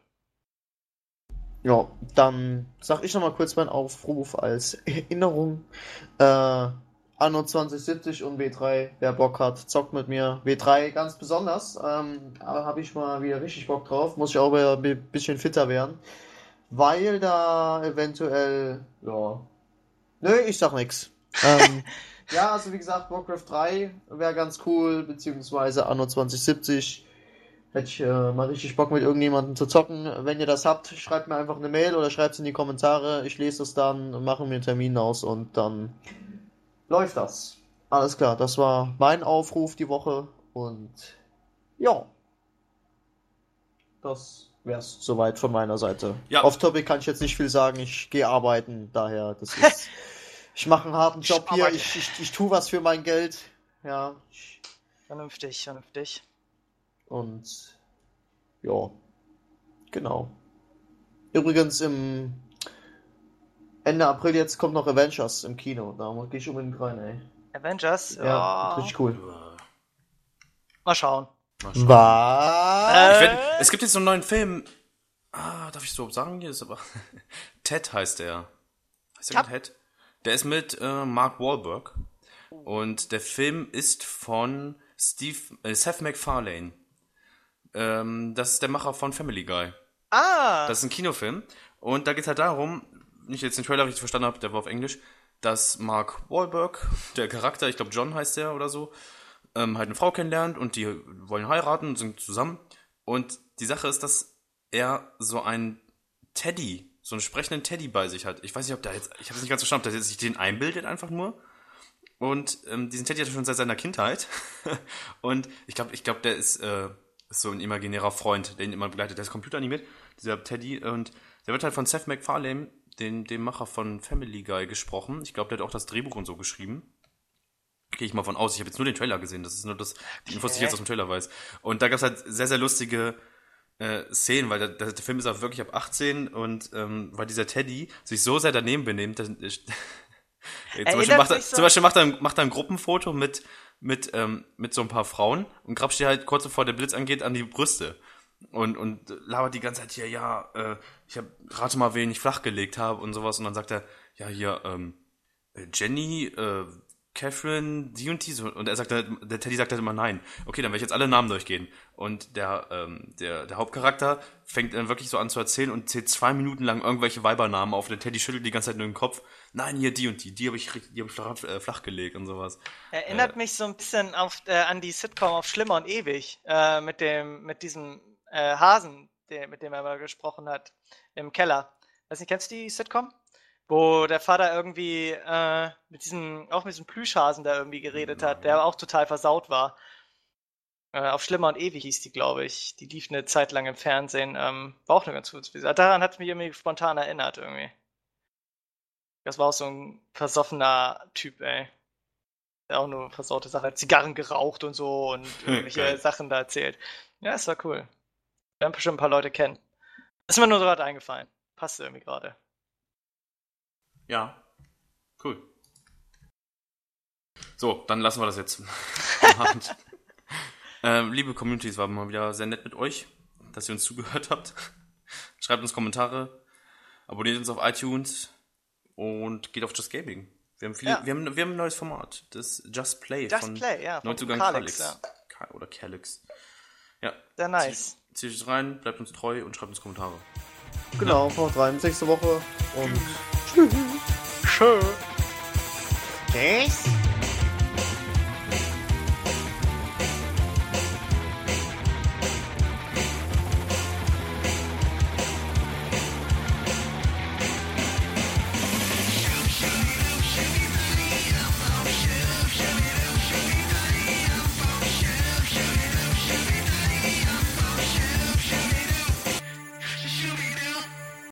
Ja, dann sag ich nochmal kurz meinen Aufruf als Erinnerung. Äh, Anno 2070 und W3, wer Bock hat, zockt mit mir. W3 ganz besonders. Ähm, habe ich mal wieder richtig Bock drauf. Muss ich auch ein bisschen fitter werden. Weil da eventuell, ja. Nö, ich sag nix. Ähm, ja, also wie gesagt, Warcraft 3 wäre ganz cool, beziehungsweise Anno 2070 Hätte ich äh, mal richtig Bock mit irgendjemandem zu zocken. Wenn ihr das habt, schreibt mir einfach eine Mail oder schreibt es in die Kommentare. Ich lese es dann, mache mir einen Termin aus und dann läuft das. Alles klar, das war mein Aufruf die Woche und ja. Das wär's soweit von meiner Seite. Ja. Auf Topic kann ich jetzt nicht viel sagen. Ich gehe arbeiten, daher das ist. ich mache einen harten Job hier. Ich, ich, ich tue was für mein Geld. Ja. Vernünftig, vernünftig. Und ja, genau. Übrigens im Ende April jetzt kommt noch Avengers im Kino. Da gehe ich unbedingt rein, ey. Avengers? Ja, ja. richtig cool. Mal schauen. Mal schauen. Was? Äh? es gibt jetzt so einen neuen Film. Ah, darf ich so sagen? Hier ist aber. Ted heißt der. Heißt der Ted? Der ist mit äh, Mark Wahlberg. Und der Film ist von Steve, äh, Seth MacFarlane. Ähm, das ist der Macher von Family Guy. Ah! Das ist ein Kinofilm. Und da geht es halt darum, ich jetzt den Trailer richtig verstanden habe, der war auf Englisch, dass Mark Wahlberg, der Charakter, ich glaube John heißt der oder so, ähm, halt eine Frau kennenlernt und die wollen heiraten und sind zusammen. Und die Sache ist, dass er so einen Teddy, so einen sprechenden Teddy bei sich hat. Ich weiß nicht, ob der jetzt, ich habe es nicht ganz verstanden, ob der sich den einbildet einfach nur. Und ähm, diesen Teddy hat er schon seit seiner Kindheit. und ich glaube, ich glaube, der ist äh, ist so ein imaginärer Freund, der ihn immer begleitet. Der ist computeranimiert, dieser Teddy. Und der wird halt von Seth MacFarlane, den, dem Macher von Family Guy, gesprochen. Ich glaube, der hat auch das Drehbuch und so geschrieben. Gehe ich mal von aus. Ich habe jetzt nur den Trailer gesehen. Das ist nur das, die Infos, die ich jetzt aus dem Trailer weiß. Und da gab es halt sehr, sehr lustige äh, Szenen, weil der, der, der Film ist auch wirklich ab 18 und ähm, weil dieser Teddy sich so sehr daneben benimmt, dass, Ey, zum, Beispiel macht er, so zum Beispiel macht er, macht er ein Gruppenfoto mit, mit, ähm, mit so ein paar Frauen und grapscht dir halt kurz bevor der Blitz angeht an die Brüste. Und, und labert die ganze Zeit hier, ja, äh, ich hab, rate mal, wen ich flachgelegt habe und sowas. Und dann sagt er, ja, hier, ähm, Jenny, äh, Catherine, die und die. So, und er sagt halt, der Teddy sagt halt immer nein. Okay, dann werde ich jetzt alle Namen durchgehen. Und der, ähm, der, der Hauptcharakter fängt dann wirklich so an zu erzählen und zählt zwei Minuten lang irgendwelche Weibernamen auf. Der Teddy schüttelt die ganze Zeit nur den Kopf. Nein, hier die und die, die habe ich, die hab ich flach, äh, flach gelegt und sowas. Erinnert äh, mich so ein bisschen auf, äh, an die Sitcom auf Schlimmer und Ewig, äh, mit dem, mit diesem äh, Hasen, der, mit dem er mal gesprochen hat, im Keller. Weiß nicht, kennst du die Sitcom? Wo der Vater irgendwie äh, mit diesem, auch mit diesem Plüschhasen da irgendwie geredet hat, der auch total versaut war. Äh, auf Schlimmer und Ewig hieß die, glaube ich. Die lief eine Zeit lang im Fernsehen. Ähm, war auch eine ganz gute Daran hat es mich irgendwie spontan erinnert, irgendwie. Das war auch so ein versoffener Typ, ey. Der auch nur versaute Sachen, hat Zigarren geraucht und so und irgendwelche Sachen da erzählt. Ja, es war cool. Wir haben bestimmt ein paar Leute kennen. Das ist mir nur so gerade eingefallen. Passt irgendwie gerade. Ja, cool. So, dann lassen wir das jetzt. ähm, liebe Community, es war mal wieder sehr nett mit euch, dass ihr uns zugehört habt. Schreibt uns Kommentare, abonniert uns auf iTunes und geht auf Just Gaming. Wir haben, viele, ja. wir haben, wir haben ein neues Format, das Just Play Just von Play, ja, Neuzugang Calix. Ja. Oder Calix. Ja. Sehr nice. Zieht euch rein, bleibt uns treu und schreibt uns Kommentare. Genau, haut rein. Nächste Woche und Show. Quem?